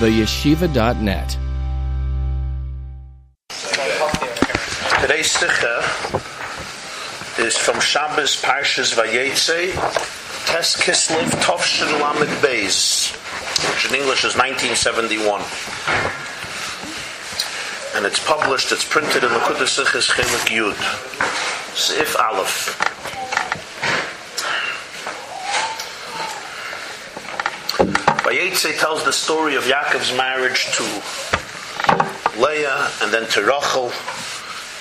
theyeshiva.net. Today's Sikha is from Shabbos Parshas Vayetze, Tes Kislev Tovshin Lamed Beis, which in English is 1971. And it's published, it's printed in the Kudah Sikhas Chelik Yud, Sif Aleph. Vayetze tells the story of Yaakov's marriage to Leah and then to Rachel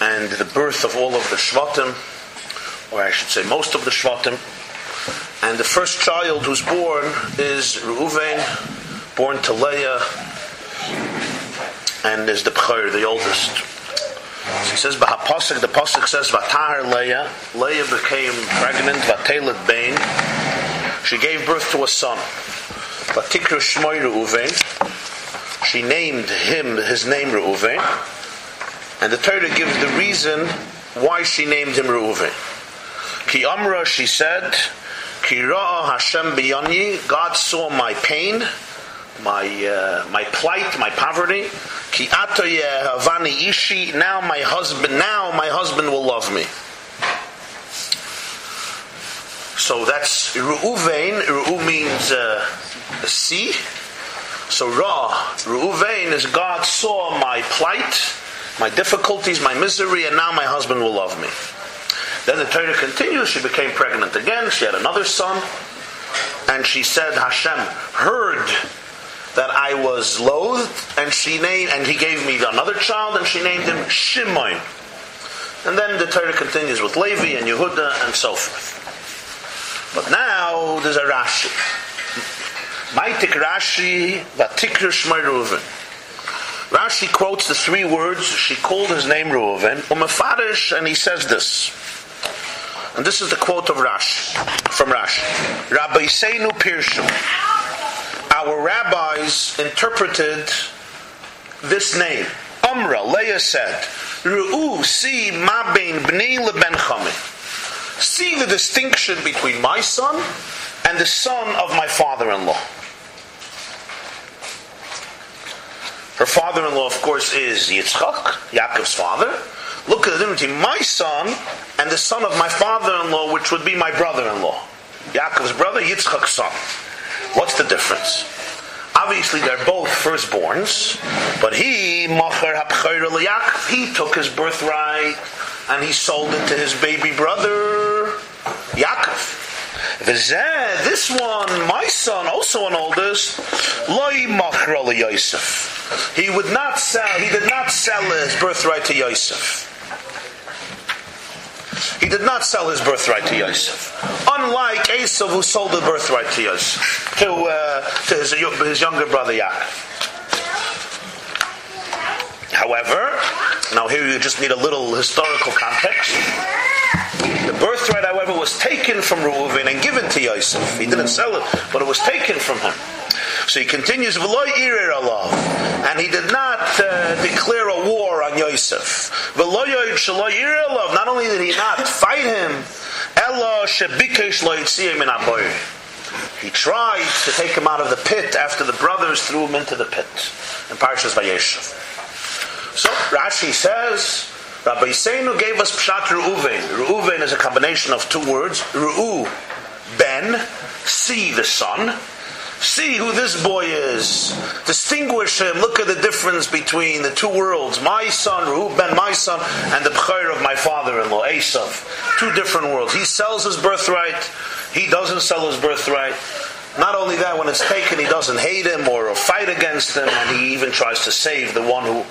and the birth of all of the Shvatim, or I should say most of the Shvatim. And the first child who's born is Reuven, born to Leah, and is the Bchor, the oldest. So he says, Pasuk, the Pasuk says, Vatahar Leah. Leah became pregnant, Vatelet Bain. She gave birth to a son. Vatikra Shmoy Reuven. She named him, his name Reuven. And the Torah gives the reason why she named him Reuven. Ki Amra, she said, Ki Ra'a Hashem biyani, God saw my pain, my uh, my plight, my poverty. Ki Atoye Havani Ishi, now my husband, now my husband will love me. So that's Reuven. Reu means uh, see. So Ra, Reuven is God saw my plight, my difficulties, my misery, and now my husband will love me. Then the Torah continues, she became pregnant again, she had another son, and she said, Hashem heard that I was loathed, and she named and he gave me another child, and she named him Shimon. And then the Torah continues with Levi and Yehuda and so forth. But now there's a Rashi. Maitik Rashi Vatikra Shmai Reuven. Rashi quotes the three words, she called his name Reuven, Umefarish, and he says this. And this is the quote of Rashi, from Rashi. Rabboseinu Pirshu. Our rabbis interpreted this name. Umra, Leah said, Ru'u, see ma bein bnei leben. See the distinction between my son and the son of my father-in-law. Her father-in-law, of course, is Yitzchak, Yaakov's father. Look at the difference between my son and the son of my father-in-law, which would be my brother-in-law. Yaakov's brother, Yitzchak's son. What's the difference? Obviously, they're both firstborns, but he, he took his birthright and he sold it to his baby brother, Yaakov. This one, my son, also an oldest, Loi Machra Yosef. He would not sell, he did not sell his birthright to Yosef. He did not sell his birthright to Yosef. Unlike Esav, who sold the birthright to Yosef, to, uh, to his, his younger brother Yaakov. However, now here you just need a little historical context. The birthright, however, was taken from Reuven and given to Yosef. He didn't sell it, but it was taken from him. So he continues, and he did not uh, declare a war on Yosef. Not only did he not fight him, he tried to take him out of the pit after the brothers threw him into the pit in Parshas Vayeshev. So Rashi says, Rabboseinu gave us Pshat Reuven. Reuven is a combination of two words. Reu, Ben, see the son. See who this boy is. Distinguish him. Look at the difference between the two worlds. My son, Reuben, my son, and the Bchor of my father-in-law, Esav. Two different worlds. He sells his birthright. He doesn't sell his birthright. Not only that, when it's taken, he doesn't hate him or fight against him, and he even tries to save the one who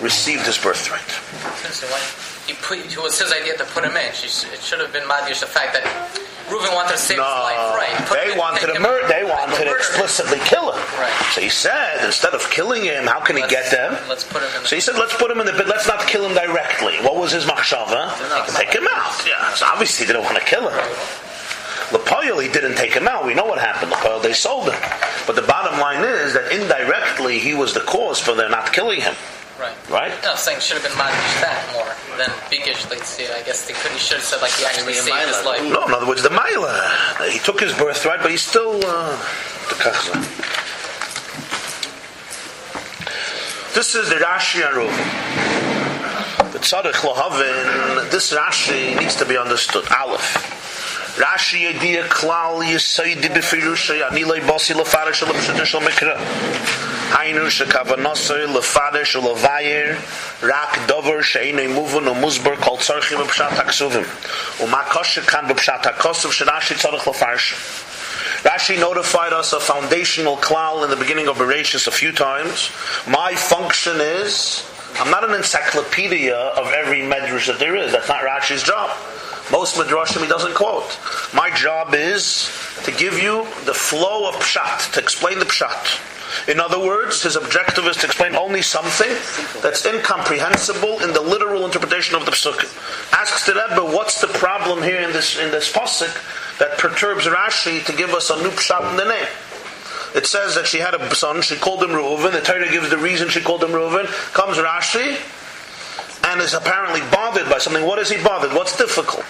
received his birthright. So when he put, it was his idea to put him in. It should have been Madish the fact that Reuven wanted to save No, his life, right? Put they him in, wanted to murder. They wanted to explicitly kill him. Right. So he said, instead of killing him, how can he Let's- get them? let's put him in So he said, let's put him in the pit. Let's not kill him directly. What was his machshava? Take him out. Yeah. So obviously he didn't want to kill him. Lapoil, he didn't take him out. We know what happened. Lapoil, they sold him. But the bottom line is that indirectly he was the cause for their not killing him. Right. Right? No, I'm saying should have been Madish that more than Bigish. Like, see, I guess they could. He should have said like he actually saved his life. No, in other words, the Maila. He took his birthright, but he still. Uh, the kachza. This is the Rashi and Reuven. The Tzaddik Lohavin, this Rashi needs to be understood. Aleph. Rashi idea klal yisoidi befirusha ani loy bosi lefarish lepshita shel mikra. Hainu shekavanosoi lefarish levayer rak dover she'enei muvun o muzbar kol tzorchim b'pshat haksuvim. Uma koshe kan b'pshat hakosuv sherashi tzorich lefarish. Rashi notified us of foundational klal in the beginning of Bereshis a few times. My function is, I'm not an encyclopedia of every medrash that there is. That's not Rashi's job. Most midrashim he doesn't quote. My job is to give you the flow of pshat, to explain the pshat. In other words, his objective is to explain only something that's incomprehensible in the literal interpretation of the psuk. Asks the Rebbe, what's the problem here in this in this pasuk that perturbs Rashi to give us a new pshat in the name? It says that she had a son, she called him Reuven. The Torah gives the reason she called him Reuven. Comes Rashi, and is apparently bothered by something, what is he bothered? What's difficult?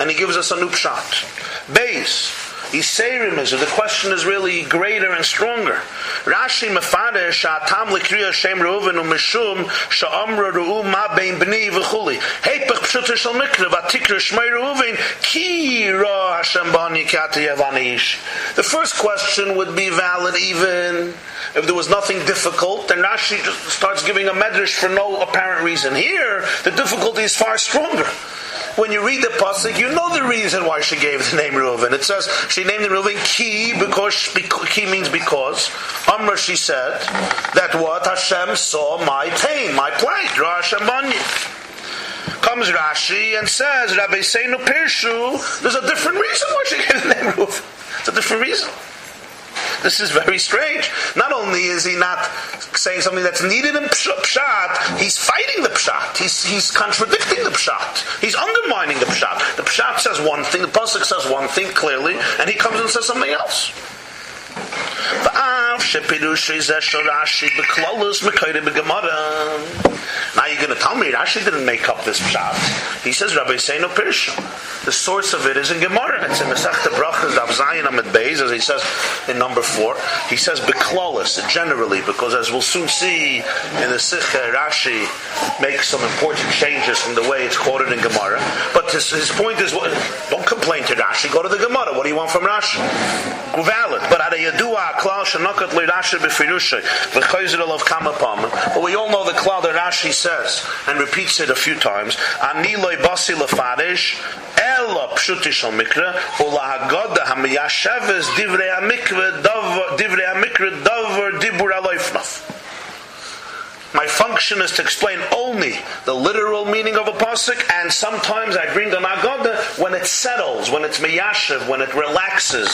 And he gives us a new shot. Base. The question is really greater and stronger. Rashi sha'atam likriya shem Reuven um, u'mishum sha'amra ru'u ma bein b'ni v'chuli. Shal mikra v'atikra shmei Reuven ki ra Hashem bani yavanish. The first question would be valid even if there was nothing difficult, then Rashi starts giving a medrash for no apparent reason. Here, the difficulty is far stronger. When you read the pasuk, you know the reason why she gave the name Reuven. It says she named the Reuven Ki because, Ki means because. Amr, she said that what Hashem saw my pain, my plight. Hashem Comes Rashi and says Rabboseinu Pirshu. There's a different reason why she gave the name Reuven. It's a different reason. This is very strange. Not only is he not saying something that's needed in pshat, he's fighting the pshat. He's, he's contradicting the pshat. He's undermining the pshat. The pshat says one thing, the pasuk says one thing clearly, and he comes and says something else. Uh, Now you're going to tell me Rashi didn't make up this pshat. He says Rabboseinu Pirshu. The source of it is in Gemara. It's in Masechta Brachas Dav Zayin Amid Beis, as he says in number four. He says beklalis generally, because as we'll soon see in the Sikha, Rashi makes some important changes from the way it's quoted in Gemara. But his, his point is, don't complain to Rashi. Go to the Gemara. What do you want from Rashi? Valid. But at a klal shanakat li Rashi b'firushay v'chayzer of kamapam. But we all know the klal that Rashi says and repeats it a few times. Ani loy basi lefarish ela pshuti shal mikra ula hagoda hamiyasheves divrei amikra divrei amikra davar dibur aloifnaf. My function is to explain only the literal meaning of a pasuk, and sometimes I bring an agoda when it settles, when it's miyashiv, when it relaxes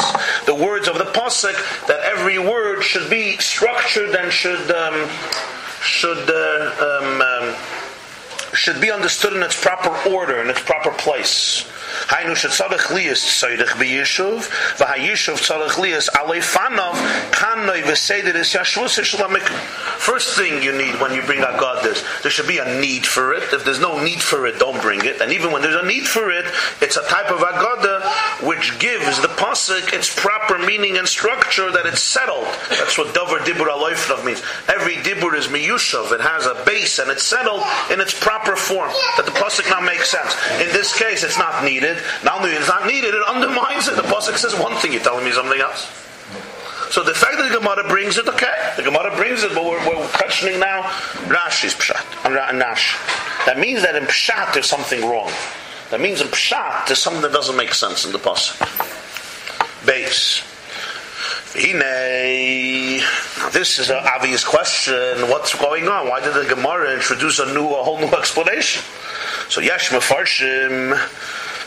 the words of the pasuk. That every word should be structured and should um, should uh, um, um, should be understood in its proper order, in its proper place. Hainu shetzarech liyas tzayrich b'yishuv, v'hayishuv tzarech liyas alei fanav, kanoi v'seder is yashvus. First thing you need when you bring a God this, there should be a need for it. If there's no need for it, don't bring it. And even when there's a need for it, it's a type of agada which gives the pasuk its proper meaning and structure that it's settled. That's what davar dibur aloifnav means. Every dibur is miyushav. It has a base and it's settled in its proper form. That the pasuk now makes sense. In this case, it's not needed needed. Only it's not needed, it undermines it. The pasuk says one thing, you're telling me something else. So the fact that the Gemara brings it, okay, the Gemara brings it, but we're, we're questioning now Rashi's pshat and. That means that in pshat there's something wrong. That means in pshat there's something that doesn't make sense in the pasuk. Base. Now this is an obvious question. What's going on? Why did the Gemara introduce a new, a whole new explanation? So Yesh Mefarshim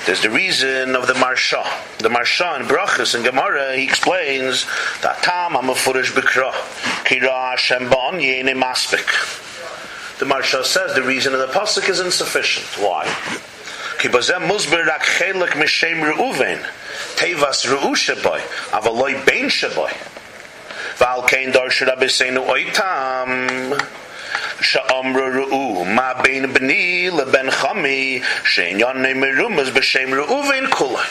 there's the reason of the Maharsha. The Maharsha in Brachas and Gemara, he explains that Tam Amafurish Bikra, Kira Hashem Bon Yene Maspik. The Maharsha says the reason of the Pasuk is insufficient. Why? Kibazem Musber Rak Chelik Mishem Reuven, Tevas Reu Sheboy, Avaloi Bein Sheboy. Val Kein Dar Shirabiseinu Oitam. Sha'amra ru'u ma bein b'ni leben chami she'in b'shem ru'uvein kula.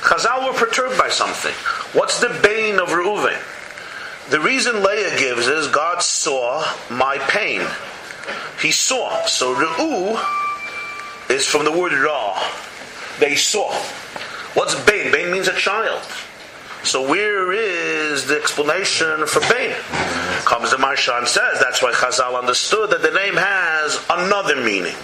Chazal were perturbed by something. What's the bane of Reuven? The reason Leah gives is God saw my pain. He saw. So Re'u is from the word Ra. They saw. What's Bain? Bain means a child. So where is the explanation for Bain? Comes the Maharsha and says that's why Chazal understood that the name has another meaning.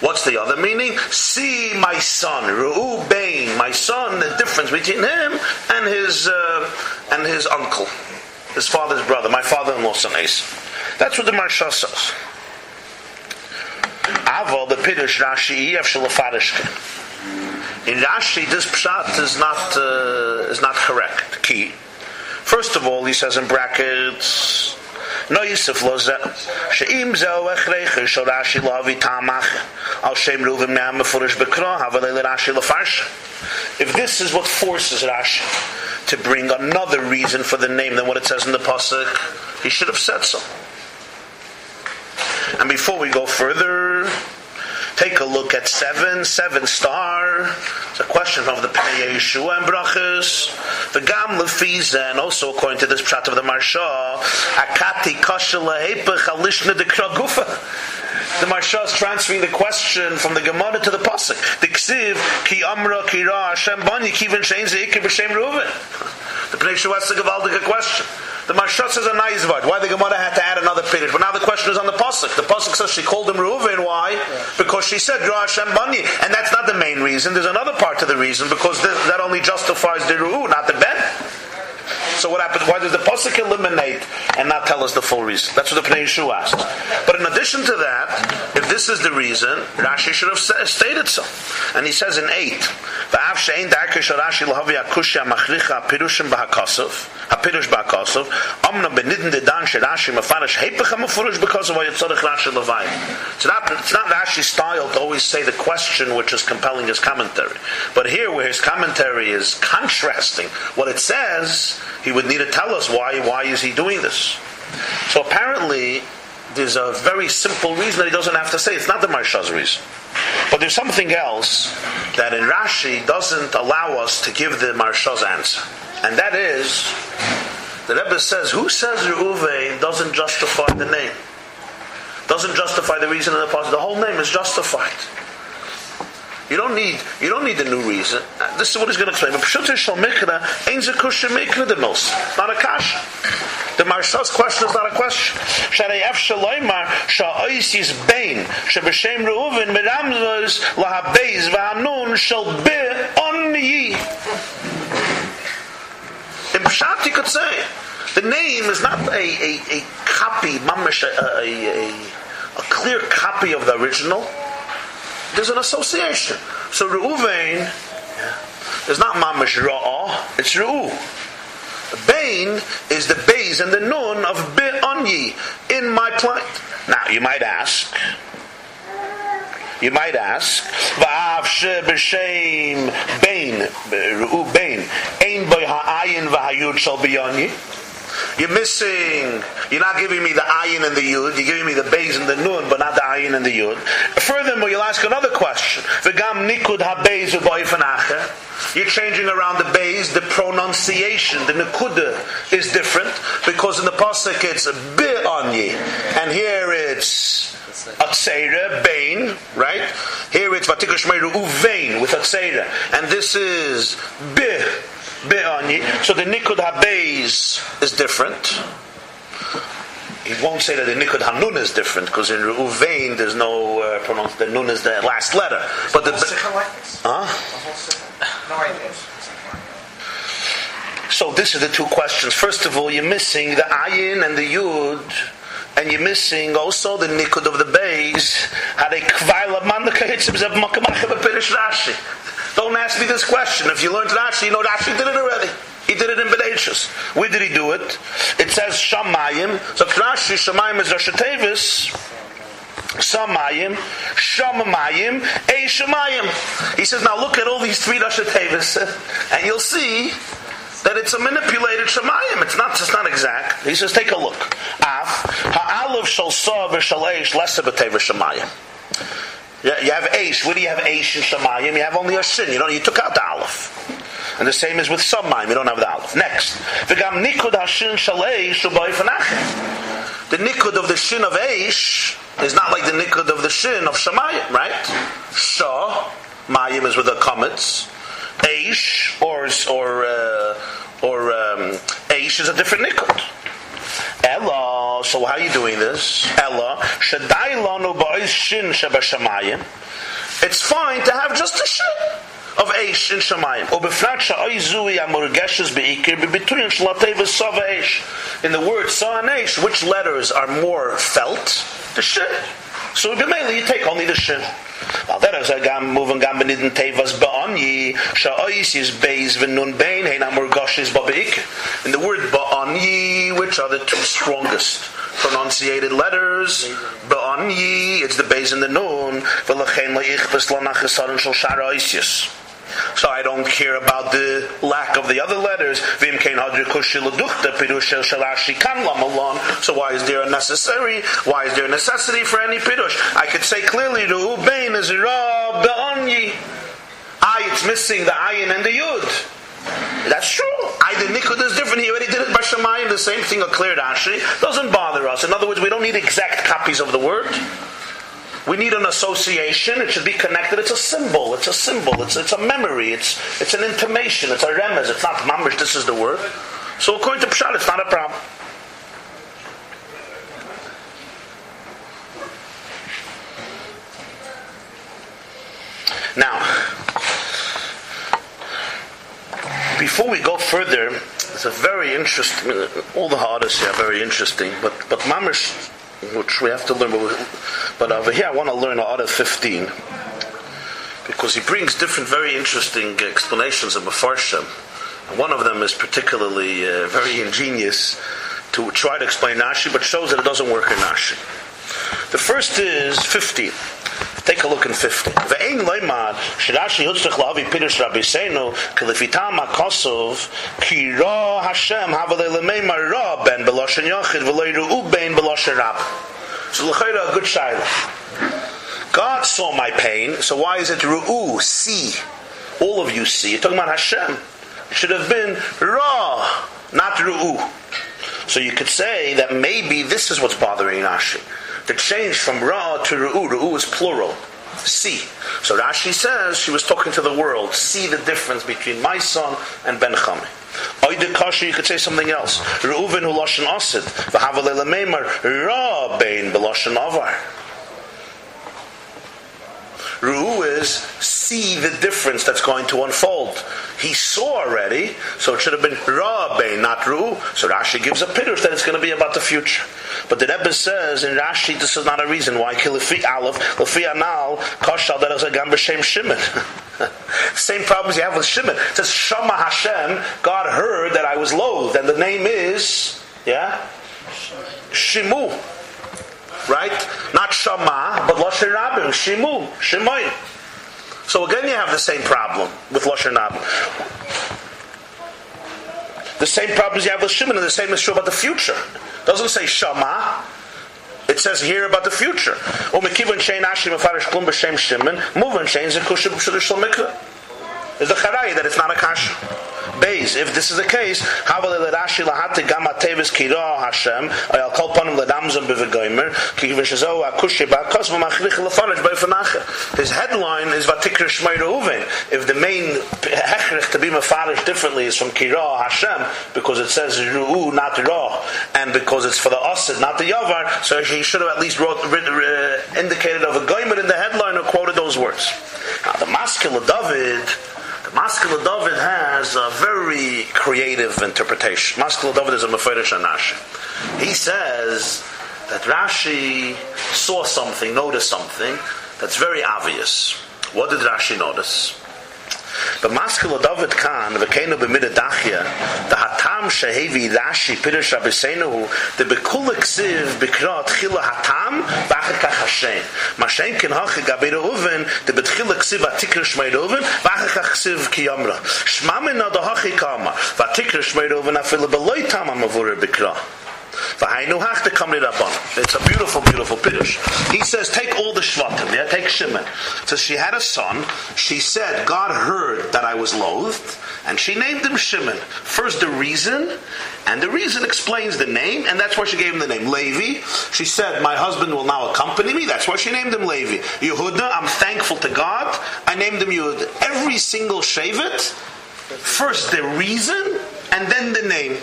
What's the other meaning? See my son, Ru'u Bain, my son. The difference between him and his uh, and his uncle, his father's brother, my father-in-law, son That's what the Maharsha says. Aval the Pidush Rashi Efshalafadishkin. In Rashi, this pshat is not uh, is not correct. Key. First of all, he says in brackets. No Yisuf lo ze sheim ze o echreiche Rashi lo tamach al shem ruvim ne'am mefurish bekro havalei Rashi lo farsh if this is what forces Rashi to bring another reason for the name than what it says in the pasuk he should have said so and before we go further Take a look at seven, seven star. It's a question of the Pnei Yehoshua and Brachas. The Gam and also according to this pshat of the Maharsha, Akati Kashala Hepech Alishna de Kragufa. The Maharsha is transferring the question from the Gemara to the Pasuk. The Ksiv, Ki Amra Kira Hashem Bani Kivin Shein Zeikir B'Shem Reuven. The Pnei Yehoshua asks a Gavaldic question. The Maharsha says a nice word. Why the Gemara had to add another period? But now the question is on the pasuk. The pasuk says she called him Reuven. Why? Yeah. Because she said Ra Hashem Bani, and that's not the main reason. There's another part to the reason because that only justifies the Ru'u, not the Ben. So what happens? Why does the pasuk eliminate and not tell us the full reason? That's what the Pnei Yehoshua asked. But in addition to that, if this is the reason, Rashi should have stated so. And he says in eight, "Va'av she'ein darkish Rashi lahavi akushya machricha pirushim b'hakosov hapirush b'hakosov amna benidin dedan she'Rashi mafarish heipach mafurish because of levayim." It's not it's not Rashi's style to always say the question which is compelling his commentary, but here where his commentary is contrasting what it says, he would need to tell us why, why is he doing this. So apparently, there's a very simple reason that he doesn't have to say. It's not the Maharsha's reason. But there's something else that in Rashi doesn't allow us to give the Maharsha's answer. And that is, the Rebbe says, who says Reuven doesn't justify the name? Doesn't justify the reason of the past. The whole name is justified. You don't need you don't need the new reason. Uh, this is what he's going to claim. Not a kash. The Maharsha's question is not a question. In Pshat you could say the name is not a, a, a copy, mamash, a, a, a, clear copy of the original there's an association. So Reuven is not mamish ra'ah, it's Reu. Bain is the bays and the nun of Be'onyi in my plight. Now you might ask, you might ask, be on. You're missing. You're not giving me the ayin and the yud. You're giving me the beis and the nun, but not the ayin and the yud. Furthermore, you'll ask another question. You're changing around the beis. The pronunciation, the nikuda, is different because in the pasuk it's bi'anyi, and here it's Atzera, Bain, right? Here it's Vatikash Uvein with Atzera. And this is Bi, Be'ani. So the Nikud HaBeis is different. He won't say that the Nikud Hanun is different because in Uvein there's no uh, pronounce the Nun is the last letter. But the, huh? No idea. So this is the two questions. First of all, you're missing the ayin and the yud, and you're missing also the nikud of the a kvaila makamach Rashi. Don't ask me this question. If you learned Rashi, you know Rashi did it already. He did it in Bedachus. Where did he do it? It says Shamayim. So Rashi, Shamayim is Rosh Samayim, Shamamayim, A Shamayim. He says, now look at all these three Rosh and you'll see that it's a manipulated Shemayim. It's not just not exact. He says, take a look. Af, ha'alav shal sa v'shal eish lesa b'teva Shemayim. You have Aish. Where do you have Aish in Shemayim? You have only a Shin. You know, you took out the Aleph. And the same is with some mime. You don't have the aleph. Next. V'gam nikud hashin shalei shubai fanachem. The nikud of the shin of Eish is not like the nikud of the shin of Shemayim, right? Shah, mayim is with the comets. Eish, or, or, uh, or um, Eish is a different nikud. Ella, so how are you doing this? Ella, lanu shin. It's fine to have just a shin of Eish in Shemayim. Ubefrat sha'oi zui amurgeshes be'ikir bebituyin shlateva sava Eish. In the word sa and Eish, which letters are more felt? The shin. So b'meili, you take only the shin. Al der ze gam moven gam beniden tevas ba'anyi sha'ois is beis v'nun bein hein amur goshes ba'beik. In the word ba'anyi, which are the two strongest pronunciated letters, ba'anyi, it's the beis and the nun, v'lachein la'ichbes lanachesarun shal shara oisius. So I don't care about the lack of the other letters. So why is there a necessary? Why is there a necessity for any pirush? I could say clearly the ubein is ra be'onyi. I, it's missing the ayin and the yud. That's true. I the nikud is different. He already did it by Shemayim. The same thing cleared Ashi. Doesn't bother us. In other words, we don't need exact copies of the word. We need an association. It should be connected. It's a symbol. It's a symbol. It's, it's a memory. It's, it's an intimation. It's a remez. It's not mamish. This is the word. So according to Pshat, it's not a problem. Now, before we go further, it's a very interesting. All the hardest are very interesting, but but mamish which we have to learn. But over here, I want to learn Order 15 because he brings different, very interesting explanations of Mefarshim. One of them is particularly uh, very ingenious to try to explain Rashi, but shows that it doesn't work in Rashi. The first is 15. Take a look in 50. Ve'ein leimad, shirashi yutzrich lavi pirush rabbi seinu, ki ra Hashem havale lemeimar ra ben beloshen yochid, v'loi ru'u ben beloshen rab. So l'chayra a good shayla. God saw my pain, so why is it ru'u, see? All of you see. You're talking about Hashem. It should have been ra, not ru'u. So you could say that maybe this is what's bothering Rashi. The change from Ra to Ru'u, Ru'u is plural. See. So Rashi says she was talking to the world. See the difference between my son and Ben Chami. Oide kasha, you could say something else. Reuven hu loshen asid. V'havalele meimar. Ra bein beloshen avar. Ru'u is see the difference that's going to unfold. He saw already, so it should have been Rabbe, not Ru. So Rashi gives a pirush that it's going to be about the future. But the Rebbe says in Rashi, this is not a reason why Derech B'Shem Shimon. Same problems you have with Shimon. It says Shama Hashem, God heard that I was loathed, and the name is, yeah? Shimu right? Not Shama, but Lashon Rabim, Shimu, Shemoy. So again, you have the same problem with Lashon Rabim. The same problems you have with Shimon, and the same is true about the future. It doesn't say Shama. It says here about the future. Umekivon shein ashim Shimon, movin shein zekusha b'shul mikveh. There's a charai that it's not a kasha. Base, if this is the case, Havel Rashi lahate gam atevis kira Hashem, I'll akushi His headline is Vatikra Shmei Reuven. If the main hechrich to be mafarish differently is from kira Hashem, because it says Ru'u, not Ra, and because it's for the Osid, not the Yavar, so he should have at least wrote, uh, indicated of a goimer in the headline or quoted those words. Now, the Maskil David, Maskil David has a very creative interpretation. Maskil David is a Meferish Anash. He says that Rashi saw something, noticed something that's very obvious. What did Rashi notice? the maskul david khan the kind of the mid dahia the hatam Shehevi lashi pirsha besenu the bekulik siv bikrat khila hatam ba khak khashay ma shen ken ha khiga be roven the bitkhil ksiva tikrash Shmei roven ba khak khsiv ki yamra shma men adah khikama va tikrash me roven afil be loy tamam avur bikra it's a beautiful, beautiful pirush. He says, take all the shvatim, yeah, take Shimon. So she had a son. She said, God heard that I was loathed, And she named him Shimon. First the reason, and the reason explains the name, and that's why she gave him the name Levi. She said, My husband will now accompany me. That's why she named him Levi. Yehuda, I'm thankful to God. I named him Yehuda. Every single Shevet, first the reason, and then the name.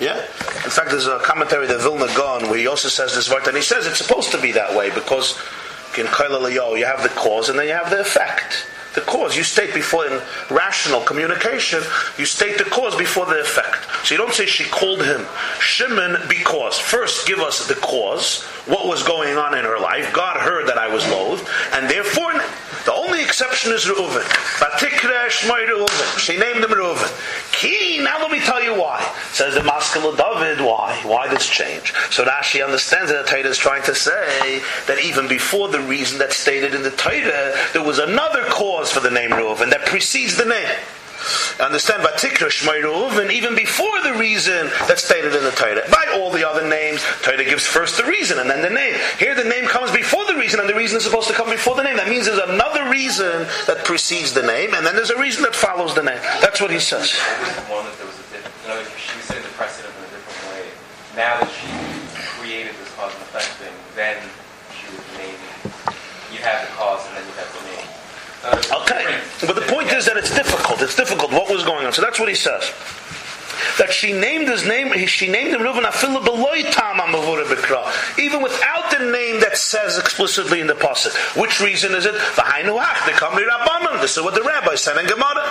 Yeah? In fact, there's a commentary that Vilna Gaon where he also says this word, and he says it's supposed to be that way because in Kaila you have the cause and then you have the effect the cause. You state before in rational communication, you state the cause before the effect. So you don't say she called him Shimon because. First, give us the cause, what was going on in her life. God heard that I was loathed, and therefore, the only exception is Reuven. She named him Reuven. Ki, now let me tell you why. Says the Maskil David, why? Why this change? So Rashi understands that the Torah is trying to say that even before the reason that's stated in the Torah, there was another cause cause for the name Reuven that precedes the name. Understand Vatikra Shmai Reuven even before the reason that's stated in the Torah. By all the other names, Torah gives first the reason and then the name. Here the name comes before the reason and the reason is supposed to come before the name. That means there's another reason that precedes the name and then there's a reason that follows the name. That's what he says. She said the precedent in a different way. Now that she created this cause and effect thing, then she would name you have the cause and then you have the name. Uh, okay, but the point is that it's difficult. It's difficult. What was going on? So that's what he says. That she named his name, she named him Reuven Afilu Bikra, even without the name that says explicitly in the pasuk. Which reason is it? V'hainu the. This is what the rabbi said in Gemara.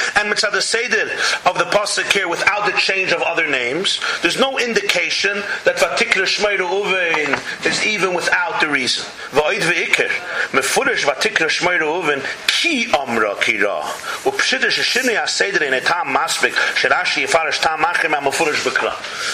And mitzvah the Seder of the Pasuk here without the change of other names, there's no indication that Vatikra Shmeiru Uvein is even without the reason. Va'id ve'ikir, mefurish Vatikra Shmeiru Uvein, ki amra kira. Upshitish shini ha-seder in a tam masbik, shirashi yifarish tam machim ha-mefurish bekra.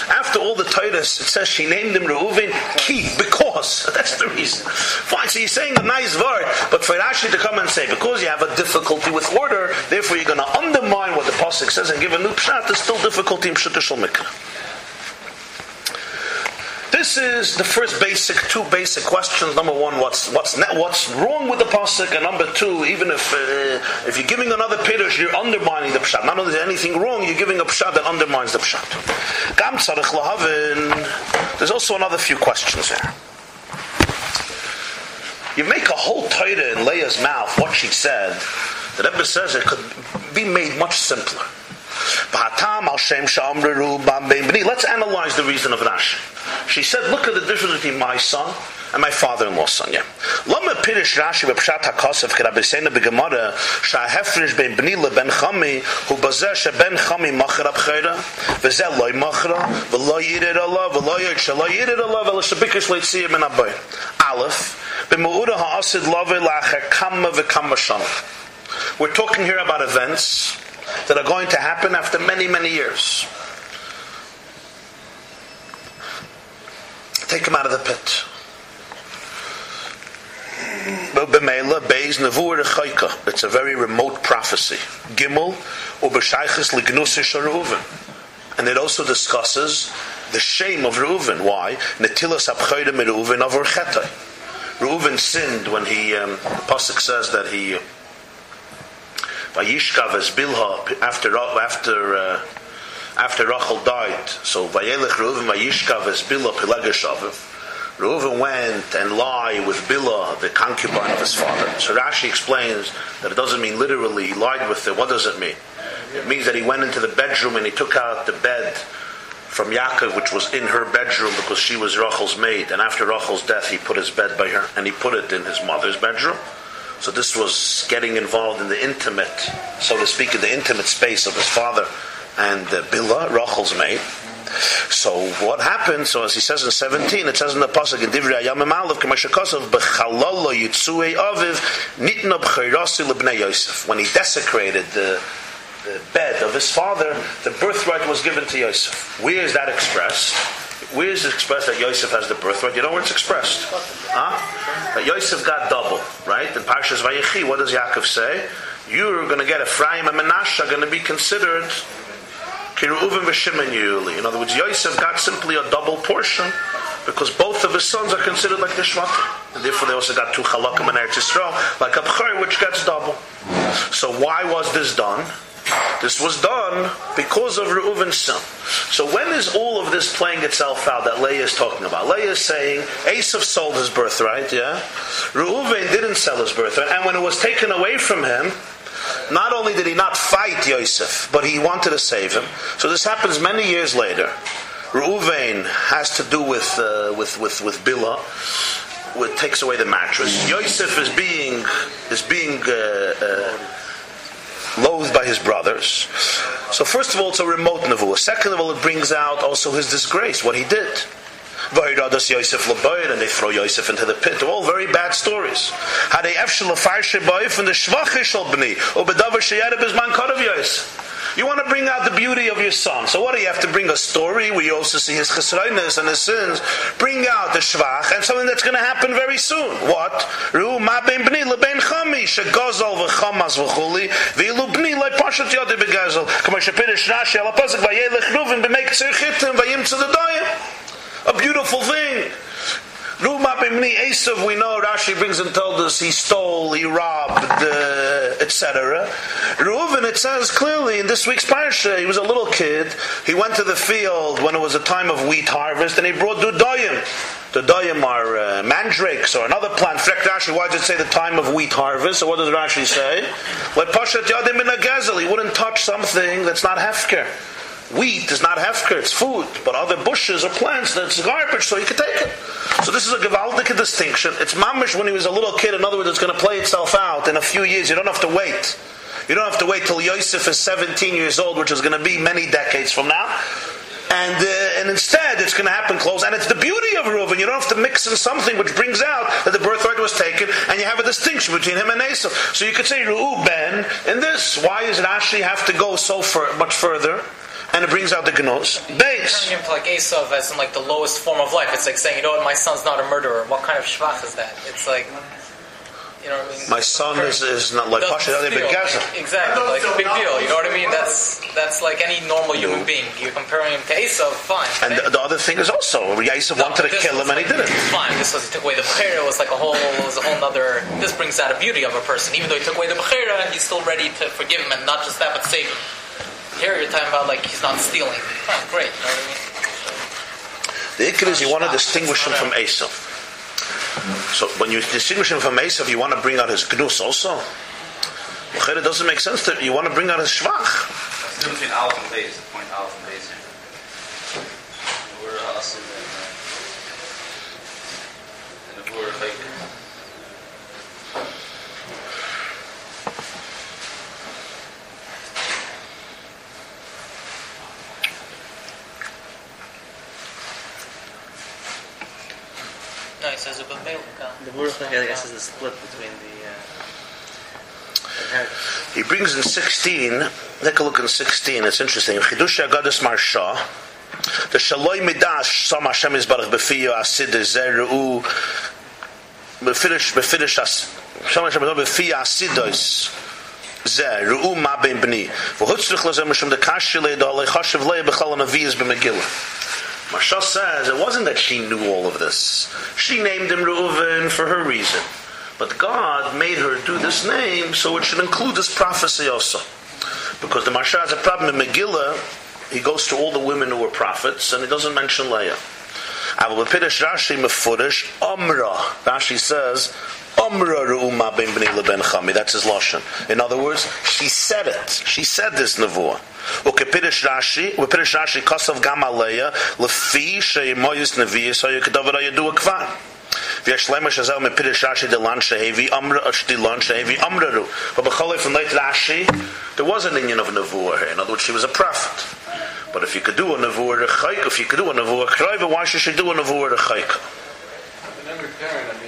After all the Titus, it says she named him Reuven, ki, because. That's the reason. Fine, so he's saying a nice word, but for Rashi to come and say, because you have a difficulty with order, therefore you're going to undermine what the pasuk says and give a new pshat, there's still difficulty in pshat This is the first basic, two basic questions. Number one, what's what's what's wrong with the pasuk, and number two, even if uh, if you're giving another pirush, you're undermining the pshat. Not only is anything wrong, you're giving a pshat that undermines the pshat. Gam lahavin. There's also another few questions there. You make a whole Torah in Leah's mouth, what she said, the Rebbe says it could be made much simpler. Let's analyze the reason of Rashi. She said, look at the difference between my son and my father-in-law's son. Yeah. Aleph. We're talking here about events that are going to happen after many, many years. Take him out of the pit. It's a very remote prophecy. Gimel And it also discusses the shame of Reuven. Why? Reuven sinned when he, um, the Pasuk says that he Vayishkav as Bilha after after uh, after Rachel died. So Vayelech Reuven Vayishkav as Bilha Pilegashavim. Reuven went and lied with Bilha, the concubine of his father. So Rashi explains that it doesn't mean literally he lied with her. What does it mean? It means that he went into the bedroom and he took out the bed from Yaakov, which was in her bedroom because she was Rachel's maid. And after Rachel's death, he put his bed by her and he put it in his mother's bedroom. So this was getting involved in the intimate, so to speak, in the intimate space of his father and uh, Bilha, Rachel's maid. So what happened? So as he says in 17, it says in the pasuk in Divrei Ayamim Aleph, Kamashakosov, Bechalolo Yitzui Aviv, Nitna B'chayrasi L'bnei Yosef. When he desecrated the the bed of his father, the birthright was given to Yosef. Where is that expressed? Where is it expressed that Yosef has the birthright? You know where it's expressed? Huh? That Yosef got double, right? In Parshas Vayechi, what does Yaakov say? You're going to get Ephraim and Menashe are going to be considered Kiruvim v'Shimon Yuli. In other words, Yosef got simply a double portion because both of his sons are considered like the Shvatim. And therefore they also got two Chalakim and Eretz Yisrael, like a Bchor, which gets double. So why was this done? This was done because of Reuven's son. So when is all of this playing itself out that Leah is talking about? Leah is saying Esav sold his birthright, yeah? Reuven didn't sell his birthright, and when it was taken away from him, not only did he not fight Yosef, but he wanted to save him. So this happens many years later. Reuven has to do with uh, with with with Bilha, takes away the mattress. Yosef is being is being uh, uh, loathed by his brothers. So first of all, it's a remote nevuah. Second of all, it brings out also his disgrace, what he did. And they throw Yosef into the pit. All very bad stories. Had they the. You want to bring out the beauty of your son. So what do you have to bring a story you also see his chesroiness and his sins? Bring out the shvach and something that's going to happen very soon. What? A beautiful thing. Esav, we know Rashi brings and told us he stole, he robbed, uh, etc. Reuven, it says clearly in this week's parsha, he was a little kid. He went to the field when it was a time of wheat harvest, and he brought dudayim. Dudayim are uh, mandrakes or another plant. Frek Rashi, why does it say the time of wheat harvest? So what does Rashi say? He wouldn't touch something that's not hefker. Wheat is not hefker, it's food, but other bushes or plants, that's garbage, so you can take it. So this is a gewaldige distinction. It's mamish when he was a little kid, in other words, it's going to play itself out in a few years. You don't have to wait. You don't have to wait till Yosef is 17 years old, which is going to be many decades from now. And, uh, and instead, it's going to happen close. And it's the beauty of Reuven. You don't have to mix in something which brings out that the birthright was taken, and you have a distinction between him and Esau. So you could say Reuben in this. Why does it actually have to go so far, much further? And it brings out the gnos. Base. Turning him to like Esav as in like the lowest form of life. It's like saying, you know what, my son's not a murderer. What kind of shvach is that? It's like, you know what I mean? My son is, is not like Pasha Exactly, like a big deal. You know what I mean? That's that's like any normal human mm-hmm. being. You're comparing him to Esav, fine. And the, the, other thing is also, Esav no, wanted to kill him and he didn't. Fine. This was he took away the bechira. It was like a whole, it was a whole other. This brings out a beauty of a person. Even though he took away the bechira, he's still ready to forgive him and not just that, but save him. Here you're talking about like he's not stealing. Oh, great. You know what I mean? The ikr is you want to distinguish him from Esav. So when you distinguish him from Esav, you want to bring out his gnus also. It doesn't make sense that you want to bring out his shvach. Between Aleph and Beis, the point Aleph and Beis. We're also uh, and if we're like No, he says a Babel. The Baruch I guess is the split between the. Uh, he brings in 16, take a look in 16, it's interesting. Chidush Agadas Maharsha, the Shaloi Midash, Sam Hashem is Baruch Befiyo Asid Zeru, Befirish, Befirish As, Sam Hashem is Baruch Befiyo Asidois, Zeh, Ru'u Ma Ben Bni, V'hutzrich Lazem Hashem de Kashi Leida, Alei Chashiv Leia Bechal Anaviyas B'Megillah. Maharsha says it wasn't that she knew all of this. She named him Reuven for her reason. But God made her do this name so it should include this prophecy also. Because the Maharsha has a problem in Megillah. He goes to all the women who were prophets and he doesn't mention Leah. Rashi Amra. Rashi says Amra Ru'uma ben b'ni leben chami. That's his lashon. In other words, she said it. She said this nevuah. וכפירש רש"י, ופירש רש"י כוסף גם עליה, לפי שימויס נביאס היו כדבר הידוע כבר. ויש למה שזהו מפירש רש"י דלן שהביא אמר, שדילן שהביא אמררו. But b'chol from late Rashi, there was an Indian of nevuah here. In other words, she was a prophet. But if you could do a nevuah rechaik, if you could do a nevuah kraiva, why should she do a nevuah rechaik? Every parent, I mean,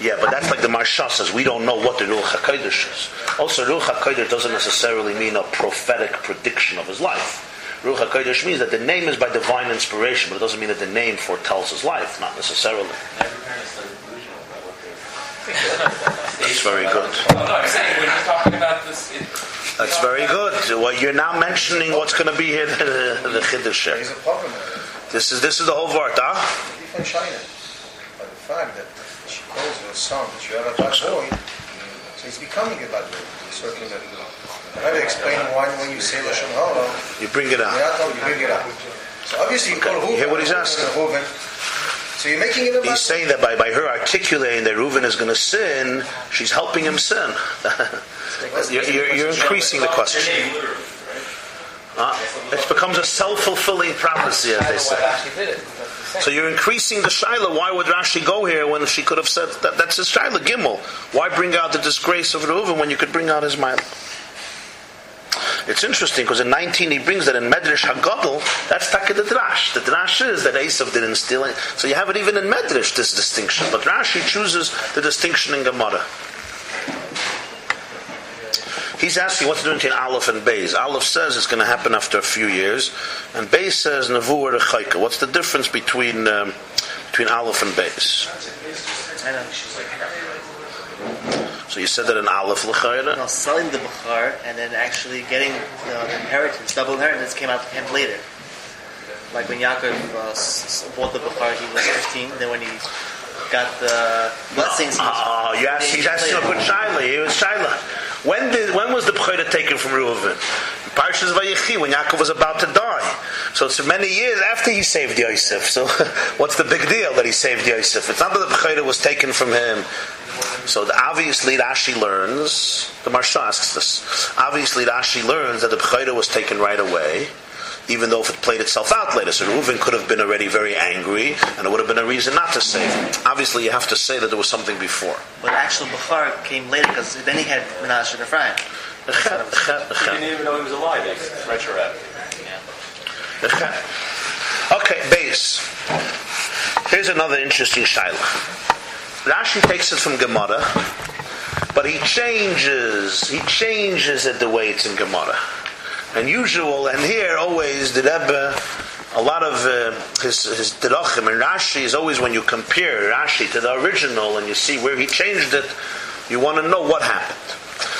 Yeah, but that's like the Maharsha says. We don't know what the Ruach HaKodesh is. Also, Ruach HaKodesh doesn't necessarily mean a prophetic prediction of his life. Ruach HaKodesh means that the name is by divine inspiration, but it doesn't mean that the name foretells his life, not necessarily. Every parent is so delusional about what they're. That's very good. No, I'm saying we're just talking about this. It, That's very good. Well, you're now mentioning what's going to be here, the, the Chiddush. There's a problem. This is this is the whole word, huh? Even China. But the fact that she calls her that you have a bad boy, so he's becoming a bad boy. Certainly that. I have to explain why when you say Lashon Hara, You bring it you're out. not told you bring it up. So obviously you call Okay, Reuven. you hear what he's asking? a So you're making it a bad He's saying that by, by her articulating that Reuven is going to sin, she's helping him sin. you're, you're, you're increasing the question. Huh? It becomes a self-fulfilling prophecy, as they say. So you're increasing the shaila. Why would Rashi go here when she could have said that that's his shaila gimel? Why bring out the disgrace of Reuven when you could bring out his mile? It's interesting because in 19 he brings that in Medrash Hagadol, that's taka the drash. The drash is that Esav didn't steal it. So you have it even in Medrash, this distinction. But Rashi chooses the distinction in Gemara. He's asking what's the difference between Aleph and Beis. Aleph says it's going to happen after a few years, and Beis says Nevuah Rechaika. What's the difference between um, between Aleph and Beis? So you said that in Aleph L'chayra? No, selling the Bukhar and then actually getting the inheritance, double inheritance, came out came later. Like when Yaakov uh, bought the Bukhar, he was 15. Then when he got the blessings, Oh, you asked, he's asking a good shaila. He was shaila. When did when was the bechira taken from Reuven? Parshas Vayechi when Yaakov was about to die. So it's many years after he saved Yosef. So what's the big deal that he saved Yosef? It's not that the bechira was taken from him. So the- obviously Rashi learns. The Maharsha asks this. Obviously Rashi learns that the bechira was taken right away. Even though if it played itself out later, so Reuven could have been already very angry, and it would have been a reason not to save him. Obviously, you have to say that there was something before. But actually, actual Bukhar came later because then he had Menashe and Ephraim. didn't even know he was alive. It's retroactive. Okay, base. Here's another interesting shaila. Rashi takes it from Gemara, but he changes. He changes it the way it's in Gemara. And usual, and here always the Rebbe, a lot of uh, his his derachim and Rashi is always when you compare Rashi to the original and you see where he changed it, you want to know what happened.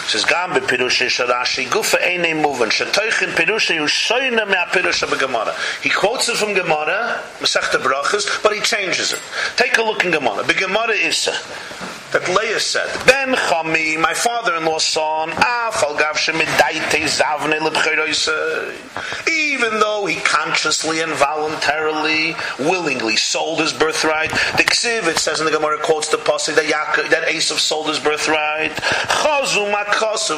says gam be pirushe shel Rashi gufa eine moven shtoichen pirushe yu shoyne me pirushe be Gemara. He quotes it from Gemara, Masechta Brachas, but he changes it. Take a look in Gemara. Be Gemara is that Leah said, Ben Chami, my father-in-law's son. Even though he consciously and voluntarily, willingly sold his birthright, the Ksiv, it says in the Gemara, quotes the Pasuk that, Yaakov, that Esav sold his birthright.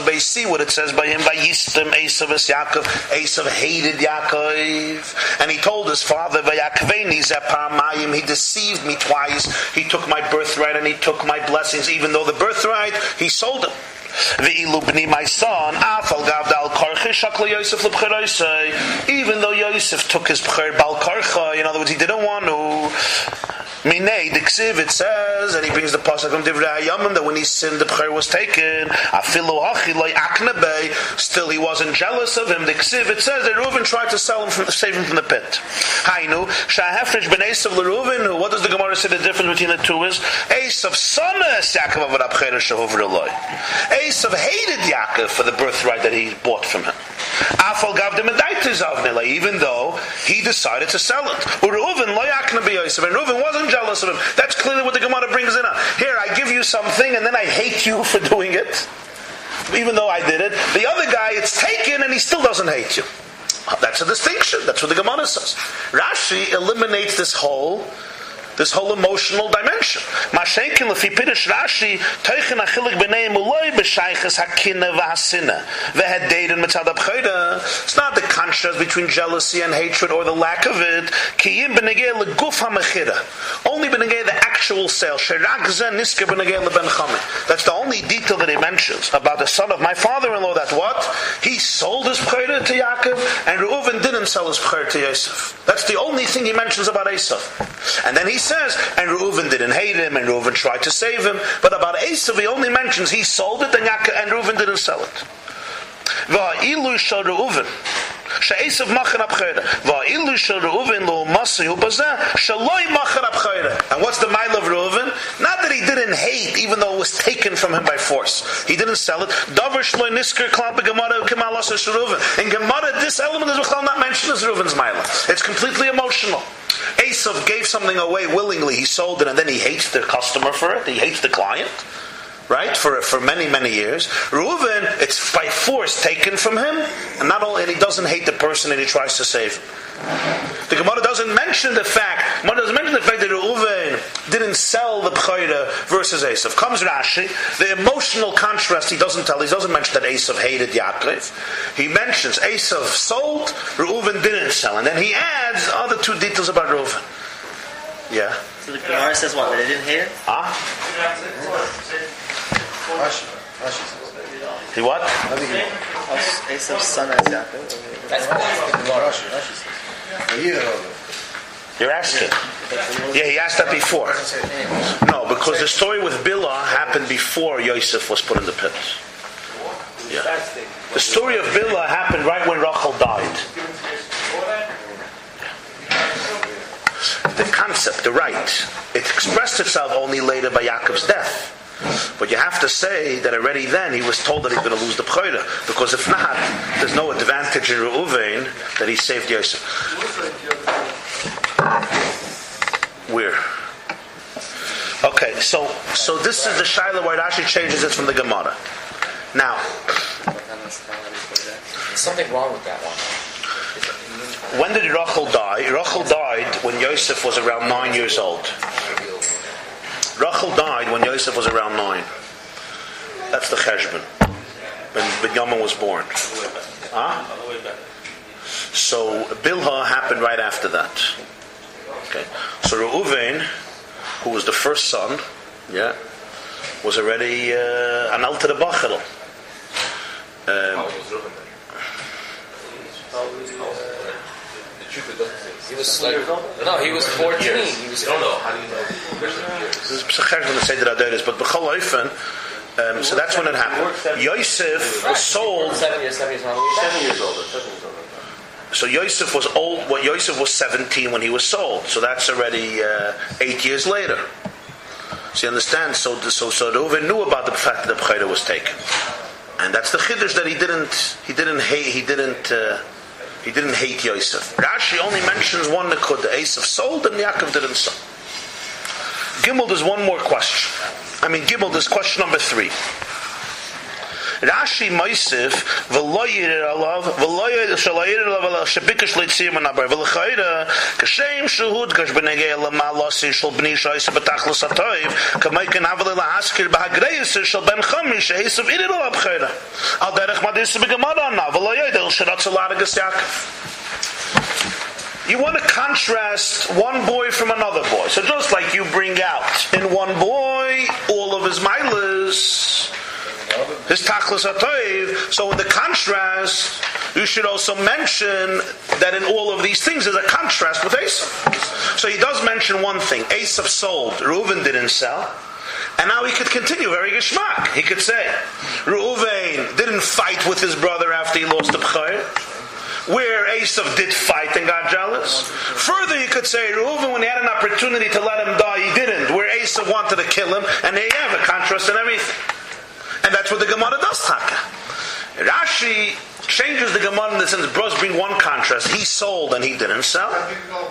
They see what it says by him, by Yistem, Esav es Yaakov. Esav hated Yaakov. And he told his father, he deceived me twice. He took my birthright and he took my blessings, even though the birthright, he sold b'ni my son, afal Yosef. Even though Yosef took his b'chir bal karcha, in other words, he didn't want to. Minei, the ksiv, it says, and he brings the pasuk from Divrei Hayamim, that when he sinned, the b'chir was taken. Afilu hachi loy aknebe. Still, he wasn't jealous of him. The ksiv, it says that Reuven tried to sell him from, save him from the pit. Hainu, shahefresh ben Esav l'Reuven. What does the Gemara say the difference between the two is? Esav sonas Yaakov avad abchera shehover loy. Esav hated Yaakov for the birthright that he bought from him. Afal gav dem zavnila, even though he decided to sell it. Reuven lo yakna b'Yosef, and Reuven wasn't jealous of him. That's clearly what the Gemara brings in. Here, I give you something, and then I hate you for doing it, even though I did it. The other guy, it's taken, and he still doesn't hate you. That's a distinction. That's what the Gemara says. Rashi eliminates this whole this whole emotional dimension. Mashenkin lefi Rashi achilik b'neim uloi b'shayches hakina v'hasina v'hedeiden mitzad. It's not the contrast between jealousy and hatred or the lack of it. Kiyim b'negei leguf. Only b'negei the actual sale. B'negei leben. That's the only detail that he mentions about the son of my father-in-law that what? He sold his Bechira to Yaakov and Reuven didn't sell his Bechira to Yosef. That's the only thing he mentions about Esav. And then he says, and Reuven didn't hate him and Reuven tried to save him. But about Esav he only mentions he sold it and, Reuven didn't sell it. Reuven. שאיסב מחר הבחירה. ואילו של ראובן לא מסי הוא בזה, שלוי מחר הבחירה. And what's the mile of Reuven? Not that he didn't hate, even though it was taken from him by force. He didn't sell it. Davar shloi nisker klam begemara kemalas es Reuven. In Gemara, this element is not mentioned as Reuven's mile. It's completely emotional. Esav gave something away willingly. He sold it, and then he hates the customer for it. He hates the client right? For for many many years. Reuven, it's by force taken from him, and not only and he doesn't hate the person and he tries to save. Him. The Gemara doesn't mention the fact. Gemara doesn't mention the fact that Reuven didn't sell the Bchayra versus Esav. Comes Rashi, the emotional contrast he doesn't tell. He doesn't mention that Esav hated Yaakov. He mentions Esav sold, Reuven didn't sell, and then he adds other two details about Reuven. Yeah. So the Gemara says what? That they didn't hate him? Ah. Rashi. Rashi says. He what? Esav's son is Yaakov. Rashi. Rashi says. You're asking. Yeah, he asked that before. No, because the story with Bilha happened before Yosef was put in the pit. Yeah. The story of Bilhah happened right when Rachel died. The concept, the right, it expressed itself only later by Yaakov's death. But you have to say that already then he was told that he's going to lose the Bechira. Because if not, there's no advantage in Reuven that he saved Yosef. Where? Okay, so so this is the Shiloh where it actually changes it from the Gemara. Now, something wrong with that one. when did Rachel die? Rachel died when Yosef was around nine years old. Rachel died when Yosef was around nine. That's the cheshbon. When Binyamin was born. Huh? So Bilhah happened right after that. Okay. So Reuven, who was the first son, yeah, was already uh, an alter bachel. Um, He was like, no, he was 14. He was I don't know. How do you know? This is Psachar from the Seder HaDoros, but B'chol Oifen, um, so that's when it happened. Yosef was sold, seven years, seven years, not Seven years older. Seven years older. so Yosef was old, well, Yosef was 17 when he was sold, so that's already uh, eight years later. So you understand, so, so, so Reuven knew about the fact that the Bechira was taken. And that's the chiddush that he didn't, he didn't hate, he didn't, uh, he didn't hate Yosef. Rashi only mentions one Nakud, Esav sold and Yaakov didn't sell. Gimel, there's one more question. I mean, Gimel, there's question number three. Rashi Moisif v'lo yirir alav v'lo yirir shalo yirir alav ala shebikesh leitziyim anabar v'lechayra kashem shuhud lamalosi shal b'ni shal ben yirir alav al na Yaakov you want to contrast one boy from another boy. So just like you bring out in one boy all of his milas, his tachlis atoiv. So in the contrast, you should also mention that in all of these things there's a contrast with Esav. So he does mention one thing: Esav sold, Reuven didn't sell. And now he could continue very geschmack. He could say, Reuven didn't fight with his brother after he lost the B'chayr where Esav did fight and got jealous. Further, you could say Reuven, when he had an opportunity to let him die, he didn't. Where Esav wanted to kill him, and there you have a contrast and everything. And that's what the Gemara does, Taka. Rashi changes the Gemara in the sense, bros bring one contrast. He sold and he didn't sell.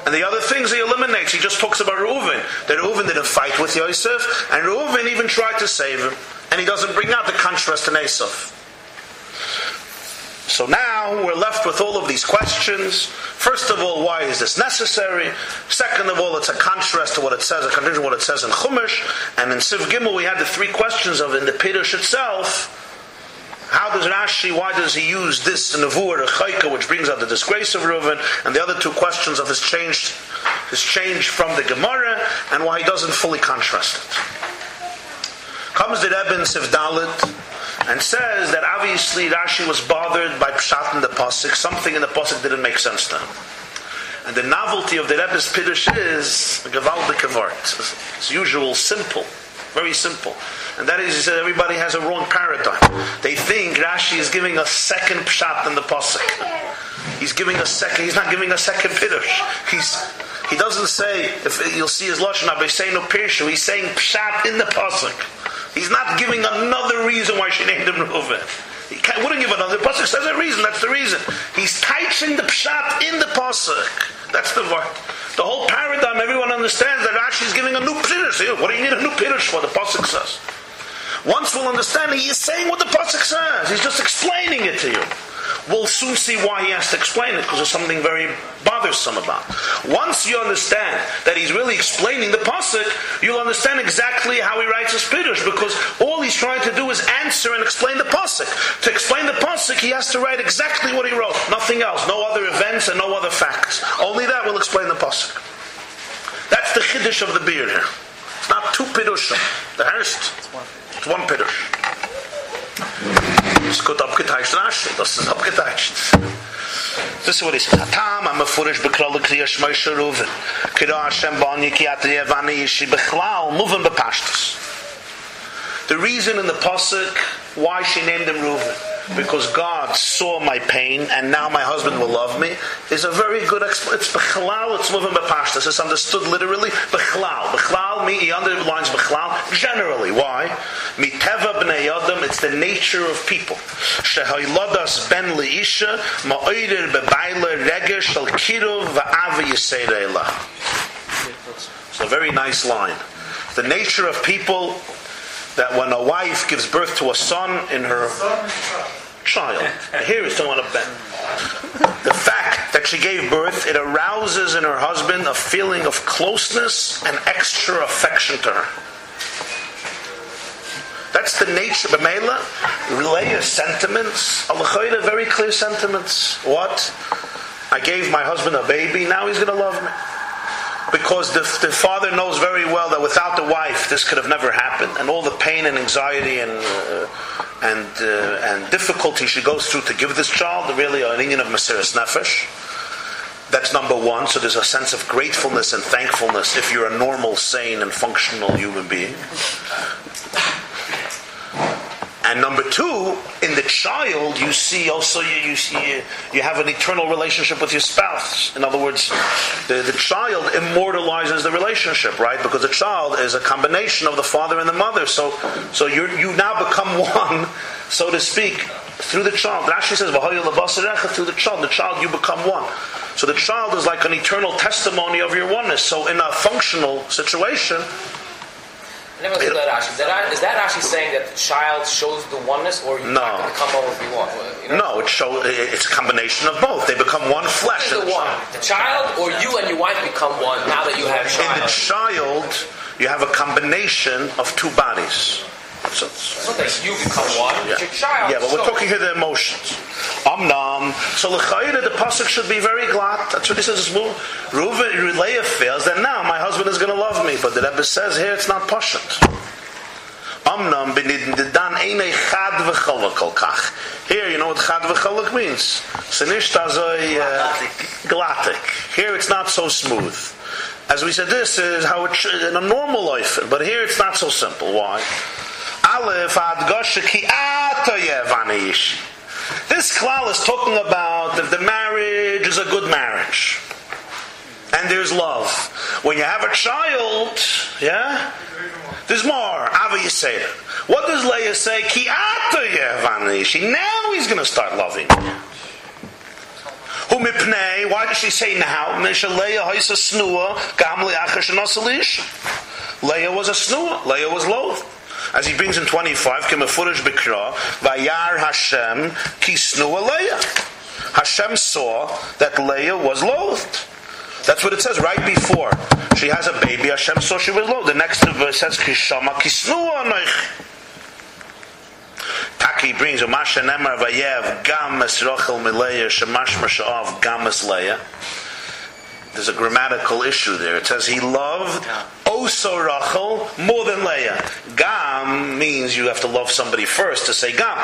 And the other things he eliminates. He just talks about Reuven. That Reuven didn't fight with Yosef, and Reuven even tried to save him. And he doesn't bring out the contrast in Esav. So now we're left with all of these questions. First of all, why is this necessary? Second of all, it's a contrast to what it says, a contradiction to what it says in Chumash. And in Siv Gimel, we had the three questions of in the Pirush itself. How does Rashi, why does he use this in the which brings out the disgrace of Reuven, and the other two questions of his change, his change from the Gemara, and why he doesn't fully contrast it. Comes the Rebbe in Sivdalit and says that obviously Rashi was bothered by Pshat in the Pasuk. Something in the Pasuk didn't make sense to him. And the novelty of the Rebbe's Piddush is a gewaldige It's usual, simple, very simple. And that is, he said, everybody has a wrong paradigm. They think Rashi is giving a second Pshat in the Pasuk. He's giving a second, he's not giving a second Piddush. He's, he doesn't say, if you'll see his Lashon, Abba say no Pirshu, he's saying Pshat in the Pasuk. He's not giving another reason why she named him Reuven. He wouldn't give another. The pasuk says a reason. That's the reason. He's teaching the pshat in the pasuk. That's the word. The whole paradigm. Everyone understands that Rashi is giving a new piddush. What do you need a new piddush for? The pasuk says. Once we'll understand, he is saying what the pasuk says. He's just explaining it to you. We'll soon see why he has to explain it because there's something very bothersome about. Once you understand that he's really explaining the pasuk, you'll understand exactly how he writes his piddush because all he's trying to do is answer and explain the pasuk. To explain the pasuk, he has to write exactly what he wrote, nothing else, no other events and no other facts. Only that will explain the pasuk. That's the chiddush of the beard here. It's not two piddushim. The first, it's one piddush. Es gut abgeteicht Rashi, das ist abgeteicht. Das ist what he says. Tam am afurish bekrol kriya shmai sharuven. Kira Hashem bani ki atri evani yishi moving bepashtus. The reason in the pasuk why she named him Reuven because God saw my pain and now my husband will love me is a very good explanation. It's bechlal, it's moving bepashtas. It's understood literally. Bechlal. Bechlal, me, he underlines bechlal generally. Why? Miteva b'nei adam, it's the nature of people. Shehayladas ben leisha, ma'oider bebaila regesh al kiruv va'ava yiseirela. It's a very nice line. The nature of people that when a wife gives birth to a son in her child, here is someone of Ben. The fact that she gave birth, it arouses in her husband a feeling of closeness and extra affection to her. That's the nature. B'meila, Leah's sentiments, alachoyda, very clear sentiments. What? I gave my husband a baby, now he's going to love me because the, the, father knows very well that without the wife this could have never happened, and all the pain and anxiety and uh, and uh, and difficulty she goes through to give this child, really an union of Mesiris Nefesh. That's number one. So there's a sense of gratefulness and thankfulness if you're a normal, sane, and functional human being. And number two, in the child, you see also you, you see you have an eternal relationship with your spouse. In other words, the, the child immortalizes the relationship, right? Because the child is a combination of the father and the mother. So, so you you now become one, so to speak, through the child. Rashi says, through the child, the child you become one. So the child is like an eternal testimony of your oneness. So in a functional situation, I never that Rashi. Is that, is that Rashi saying that the child shows the oneness, or you No. can come over if you want? You know? no, it show it's a combination of both. They become one flesh. The the one? child. The child, or you and your wife become one now that you have child. In the child, you have a combination of two bodies. So, that you become one. It's your child. Yeah, but we're So- talking here the emotions. Amnam. So l'chayre, the pasuk should be very glad. That's what he says. Well, Reuven, Leah fails, that now my husband is going to love me. But the Rebbe says here it's not pashut. Amnam b'nidan einei chad v'chalak kol kach. Here, you know what chad v'chalak means? Sinish tazoi uh, glatik. Here it's not so smooth. As we said, this is how it should, in a normal life. But here it's not so simple. Why? Aleph ki. This klal is talking about if the marriage is a good marriage. And there's love. When you have a child, yeah, there's more. Ava Yisera. What does Leah say? Ki. Now he's going to start loving. Why does she say now? Leah was a snua. Leah was loathed. As he brings in 25, Kimafurish Bikra, Vayar Hashem Kisnu Leah. Hashem saw that Leah was loathed. That's what it says right before. She has a baby, Hashem saw she was loathed. The next verse says, Kishama kisnu anoich. Taki brings Umasha Nemar Vayev Gamas Rochel Mileya Shemash Mashaav Gamas Leia. There's a grammatical issue there. It says he loved Oso Rachel more than Leah. Gam means you have to love somebody first to say Gam.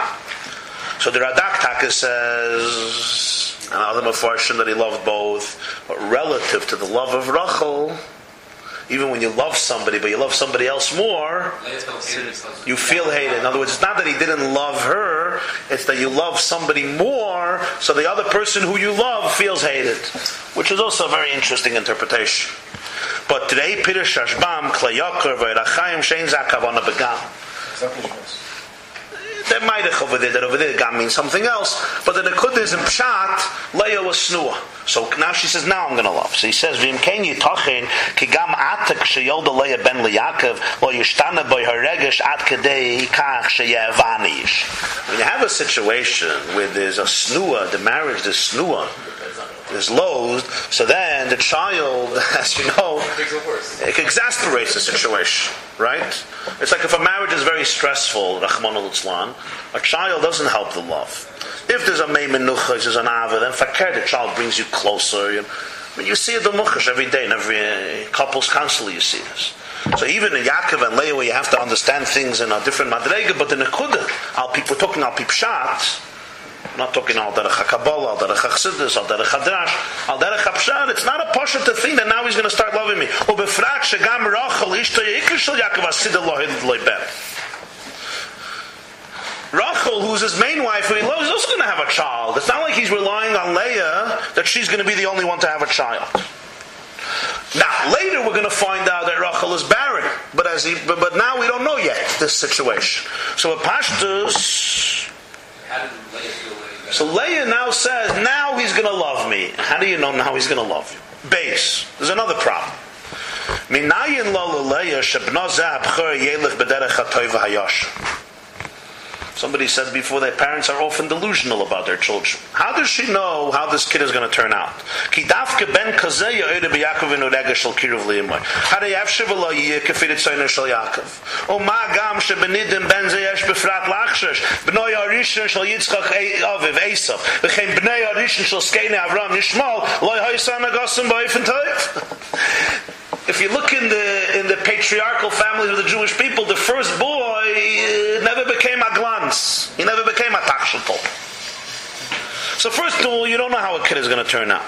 So the Radak Taka says, and other that he loved both, but relative to the love of Rachel, even when you love somebody, but you love somebody else more, you feel hated. In other words, it's not that he didn't love her, it's that you love somebody more, so the other person who you love feels hated. Which is also a very interesting interpretation. But today, Peter Shashbam, Klayakar, Vairachayim, Shein Zakavana Begam. There might have over there that over there gam means something else, but the Nakud is in Pshat, Leah was snua. So now she says, now I'm going to love. So he says, Vim ken yitachin, ki gam atak sheyolda Leah ben Liyakov, lo yishtana boy haregesh at kadei kach sheyevanish. When you have a situation where there's a snua, the marriage is snua, is loathed, so then the child, as you know, it exasperates the situation, right? It's like if a marriage is very stressful, Rahman al a child doesn't help the love. If there's a meimenucha, there's an ava, then fakir, the child brings you closer. You, I mean, you see the muchash every day in every uh, couples council, you see this. So even in Yaakov and Leah, you have to understand things in a different madrega, but in the Nekuda, al people talking al pipshat, I'm not talking al derech HaKabbalah, al derech HaChsidis, al derech HaDrash, al derech HaPshat. It's not a pasha to think that now he's going to start loving me. Ubefrak shegam rachel ishto shel Yaakov loiben. Rachel, who's his main wife, who he loves, is also going to have a child. It's not like he's relying on Leah that she's going to be the only one to have a child. Now, later we're going to find out that Rachel is barren, but as he, but, but now we don't know yet this situation. So, a pashtus. So Leah now says, now he's going to love me. How do you know now he's going to love you? Base. There's another problem. Minayin hayash. Somebody said before that parents are often delusional about their children. How does she know how this kid is going to turn out? If you look in the in the patriarchal families of the Jewish people, the first boy uh, never became He never became a tachshatol. So first of all, you don't know how a kid is going to turn out.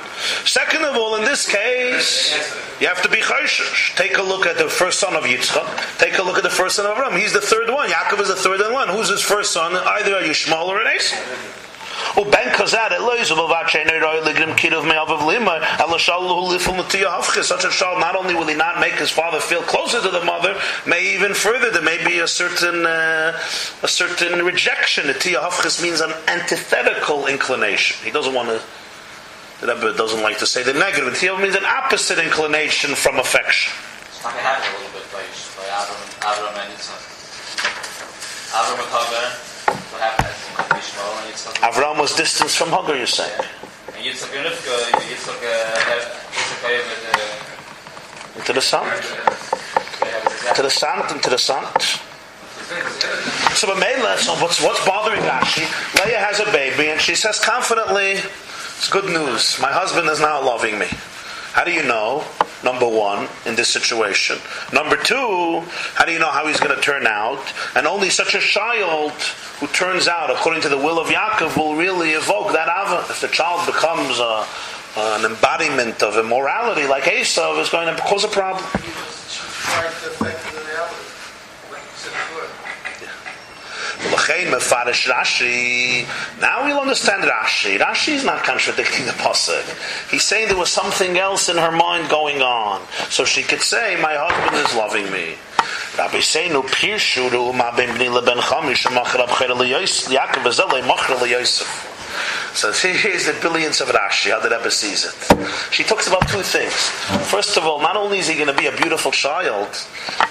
Second of all, in this case, you have to be chayshish. Take a look at the first son of Yitzchak. Take a look at the first son of Avram. He's the third one. Yaakov is the third and one. Who's his first son? Either a Yishmael or an Esau. Such a child not only will he not make his father feel closer to the mother, may even further there may be a certain uh, a certain rejection. The hafchis means an antithetical inclination. He doesn't want to. The Rebbe doesn't like to say the negative. Natiya means an opposite inclination from affection. It's a little bit by, by Avram, Avram and Avram and what happened? Avram was distanced from Hagar, you say. Interessant. Interessant, interessant. So Mela, so what's, what's bothering Rashi? Leah has a baby and she says confidently, it's good news. My husband is now loving me. How do you know? Number one, in this situation. Number two, how do you know how he's going to turn out? And only such a child who turns out according to the will of Yaakov will really evoke that ava. If the child becomes a, an embodiment of immorality like Esau, is going to cause a problem. Now we'll understand Rashi. Rashi is not contradicting the pasuk. He's saying there was something else in her mind going on, so she could say, "My husband is loving me." Rabboseinu Ben Leben Chamish Yaakov. So here's the brilliance of Rashi, how the Rebbe sees it. She talks about two things. First of all, not only is he going to be a beautiful child,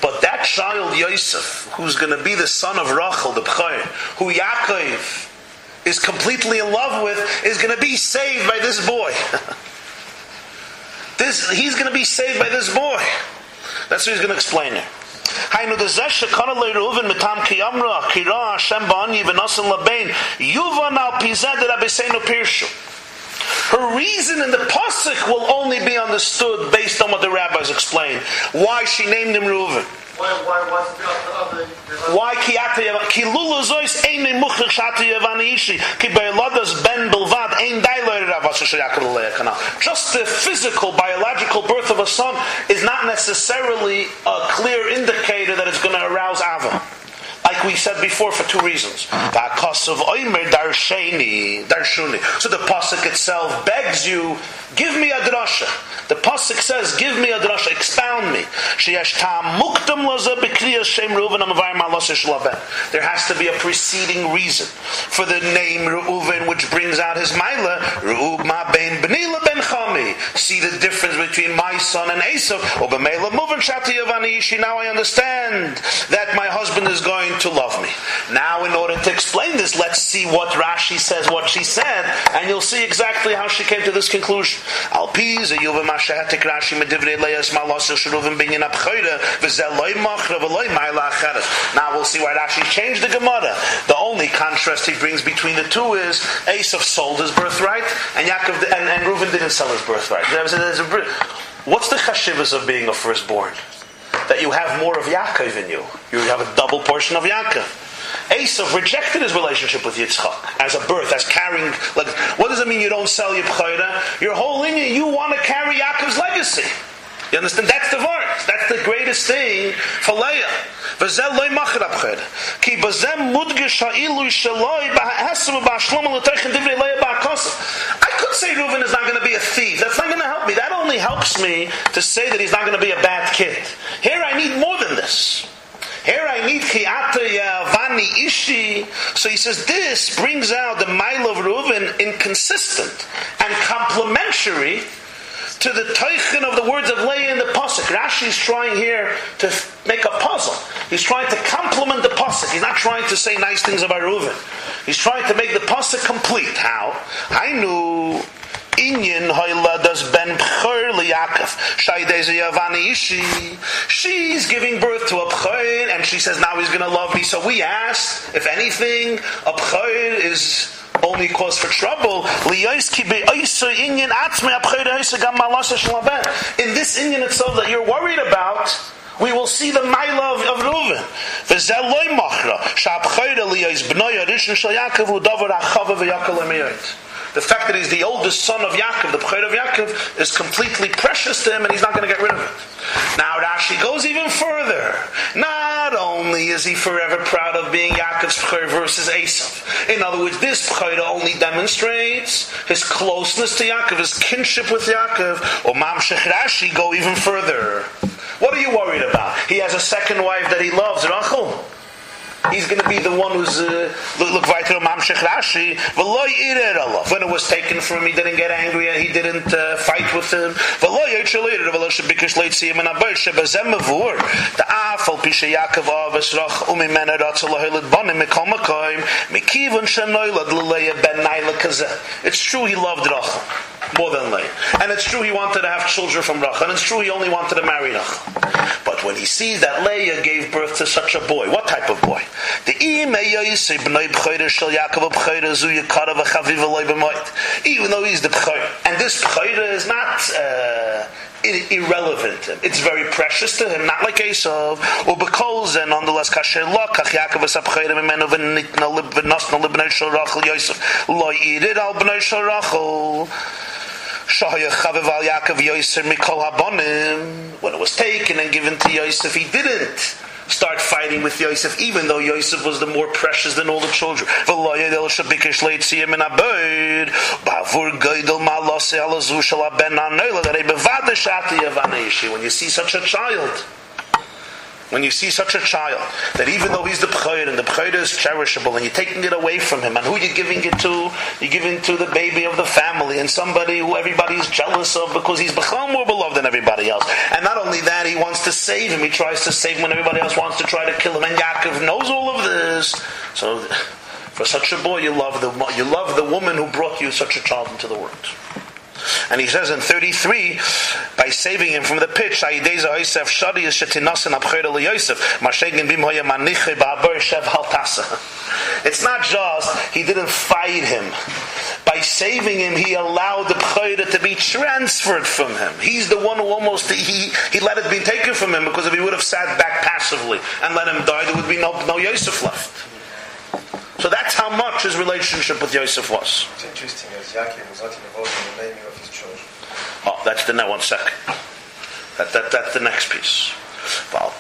but that child Yosef, who's going to be the son of Rachel, the B'chayr, who Yaakov is completely in love with, is going to be saved by this boy. this, he's going to be saved by this boy. That's what he's going to explain here. De zesh kira yuvan al pizad pirshu. Her reason in the pasuk will only be understood based on what the rabbis explained. Why she named him Reuven. Why, ki ata yav- ki lulu zois ein me muchach shata yavani ishi ki be'eladas ben bilvad ein dailer ravasa shayakar le'eh kanal. Just the physical, biological birth of a son is not necessarily a clear indicator that it's going to arouse ava. Like we said before, for two reasons. Darshuni. So the pasuk itself begs you, give me a drasha. The pasuk says, give me a drasha, expound me. There has to be a preceding reason for the name Reuven, which brings out his maila. Reuv ben b'nila ben chami. See the difference between my son and Esav. Now I understand that my husband is going to love me. Now, in order to explain this, let's see what Rashi says, what she said, and you'll see exactly how she came to this conclusion. Al pi ze yuva mashahatik Rashi medivrei leas malos shruvim binyan abchoyre v'zel loy machra v'loy ma'ila acheres. Now we'll see why Rashi changed the Gemara. The only contrast he brings between the two is Esav sold his birthright, and Yaakov and, and Reuven didn't sell his birthright. There's a- there's a What's the chashivas of being a firstborn? that you have more of Yaakov in you. You have a double portion of Yaakov. Esav rejected his relationship with Yitzchak as a birth, as carrying. Like, what does it mean you don't sell your b'chayra? Your whole lineage, you want to carry Yaakov's legacy. You understand? That's the verse. That's the greatest thing for Leah. I could say Reuven is not going to be a thief. That's not going to help me. That only helps me to say that he's not going to be a bad kid. Here I need more than this. Here I need Chiata Yavani Ishi. So he says this brings out the mile of Reuven inconsistent and complementary to the teichen of the words of Leah in the pasuk. Rashi is trying here to make a puzzle. He's trying to complement the pasuk. He's not trying to say nice things about Reuven. He's trying to make the pasuk complete. How? I knew. Inyan hoyladas ben bchor liyakov. Shaydei yavani ishi. She's giving birth to a bchor, and she says now he's going to love me. So we asked, if anything, a bchor is only cause for trouble. In this Inyan itself that you're worried about, we will see the Maila of, of Reuven. The fact that he's the oldest son of Yaakov, the B'chayr of Yaakov, is completely precious to him and he's not going to get rid of it. Now Rashi goes even further. Not only is he forever proud of being Yaakov's B'chayr versus Esav. In other words, this B'chayr only demonstrates his closeness to Yaakov, his kinship with Yaakov. Or Mamshech Rashi go even further. What are you worried about? He has a second wife that he loves, Rachel. He's going to be the one who's uh, look, weiter Mamshech Rashi. V'loy irer Allah. When it was taken from him, he didn't get angry. and He didn't uh, fight with him. V'loy yitchel irer v'lo shebikish leitziyim and abayr shebazem mavur. The afal pishe Yaakov avas rach umimena ratzel lahilat bonim mikol makoim mikivun shenoylad l'leya ben naila kazeh. It's true he loved Rachel more than Leah. And it's true he wanted to have children from Rachel. And it's true he only wanted to marry Rachel. But when he sees that Leah gave birth to such a boy, what type of boy? The even though he's the B'chayr. And this B'chayr is not uh, irrelevant. It's very precious to him, not like Esav. Or because, and nonetheless, kasher lo, kach Yaakov es abchayr mimenu v'nitna lib v'nosna libnei shel Rachel Yosef. Lo yirid al bnei shel Rachel. Shahaya chavev al Yaakov Yosef mikol habonim. When it was taken and given to Yosef, he didn't start fighting with Yosef, even though Yosef was the more precious than all the children. When you see such a child, when you see such a child, that even though he's the B'chayr and the B'chayr is cherishable and you're taking it away from him, and who you're giving it to, you're giving to the baby of the family and somebody who everybody's jealous of because he's B'chayr more beloved than everybody else. And not only that, he wants to save him. He tries to save him when everybody else wants to try to kill him. And Yaakov knows all of this. So, for such a boy, you love the you love the woman who brought you such a child into the world. And he says in 33, by saving him from the pit. It's not just he didn't fight him By saving him, he allowed the Bechayra to be transferred from him. He's the one who almost, he, he let it be taken from him because if he would have sat back passively and let him die, there would be no, no Yosef left. So that's how much his relationship with Yosef was. It's interesting as Yaakov was not involved in the naming of his children. Oh, that's the next one second. That, that, that's the next piece. Now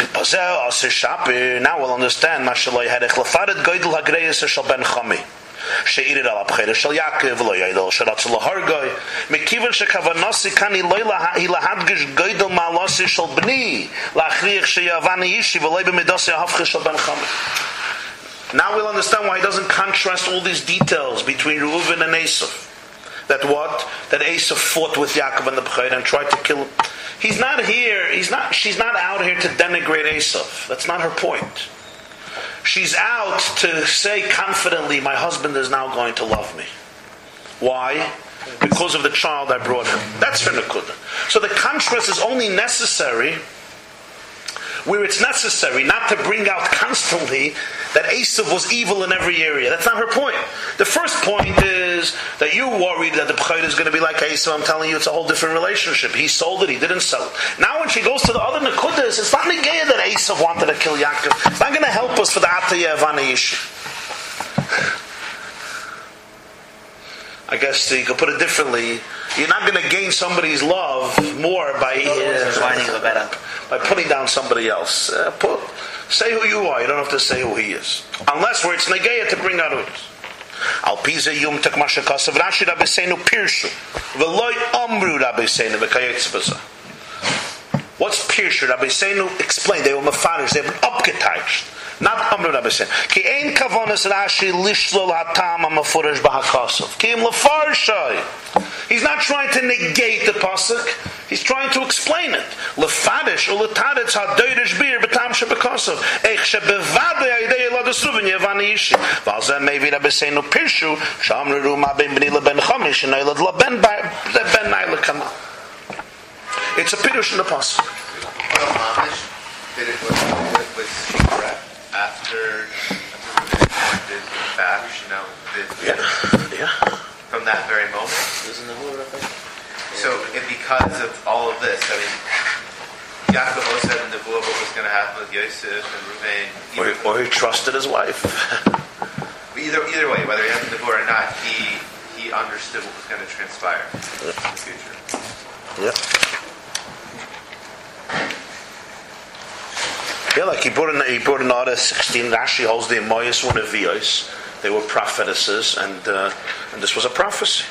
we'll understand. Mashallah had echlafaret goydel hagreyes shel ben chami. שאירר על הבחירה של יעקב ולא ידע שרצה להרגוי מכיוון שכוונוסי כאן היא לא היא להדגש גוידל מעלוסי של בני להכריח שיאבן אישי ולא במידוסי ההפכה של בן חמי now we'll understand why he doesn't contrast all these details between Reuven and Esav. That what? That Esav fought with Yaakov and the Bechayr and tried to kill him. He's not here, he's not, she's not out here to denigrate Esav. That's not her point. She's out to say confidently, my husband is now going to love me. Why? Because of the child I brought him. That's her nakuda. So the contrast is only necessary where it's necessary, not to bring out constantly that Esav was evil in every area. That's not her point. The first point is that you're worried that the Bechayr is going to be like Esav. I'm telling you, it's a whole different relationship. He sold it, he didn't sell it. Now when she goes to the other Nakudas, it's not Negea that Esav wanted to kill Yaakov. It's not going to help us for the Ataya of. I guess you could put it differently. You're not going to gain somebody's love more by uh, by putting down somebody else. Uh, put, say who you are. You don't have to say who he is, unless where it's negeya to bring out who it is. Al pize yum tek masha kasav Rashi Rabbeinu pirshu v'loy amru Rabbeinu v'kayetz b'za. What's pirshu? Rabbeinu explained. They were mafarish. They were upgetouched. Not Amru Rabbeinu. Ki ein kavonas Rashi lishlol hatam. Ki im. He's not trying to negate the pasuk. He's trying to explain it. Lefadish hadoyrish bir b'tam shebekasav. Eich shebevade ayidei eladus ruven yevani yishi. Valzeh mevi Rabbeinu pirshu shamru ru ma ben b'ni leben chamish and leben ben. It's a pirush in the pasuk. Well, Mamish did it with, with Shikra after, after Reuben did Bash, you know, Yeah, yeah. from that very moment. The word, I think? So, it, because of all of this, I mean, Yaakov also had the book what was going to happen with Yosef and Reuben. Or, Either, or he trusted his wife. either, either way, whether he had the book or not, he he understood what was going to transpire in the future. Yeah. Yeah, like he brought in he brought sixteen. Rashi holds the Emoyas one of Vios. They were prophetesses, and uh, and this was a prophecy.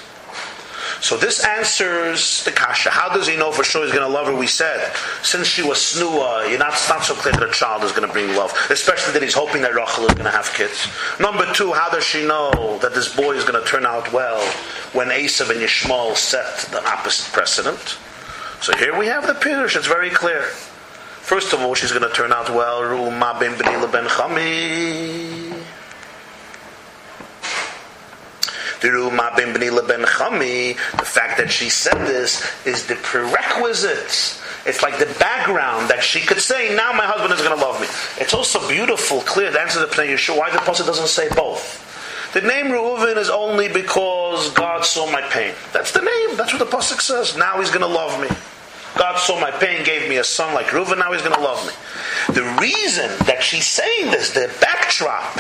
So this answers the kasha. How does he know for sure he's going to love her? We said since she was snua, you're not not so clear that a child is going to bring love, especially that he's hoping that Rachel is going to have kids. Number two, how does she know that this boy is going to turn out well when Esav and Yishmael set the opposite precedent? So here we have the pirush. It's very clear. First of all, she's going to turn out well. Ru'uma ben Benila ben Chami. The Ru'uma ben Benila ben Chami. The fact that she said this is the prerequisite. It's like the background that she could say, now my husband is going to love me. It's also beautiful, clear. The answer to the Pnei Yehoshua, why the Pasuk doesn't say both. The name Reuven is only because God saw my pain. That's the name. That's what the Pasuk says. Now he's going to love me. God saw my pain, gave me a son like Reuven, now he's going to love me. The reason that she's saying this, the backdrop,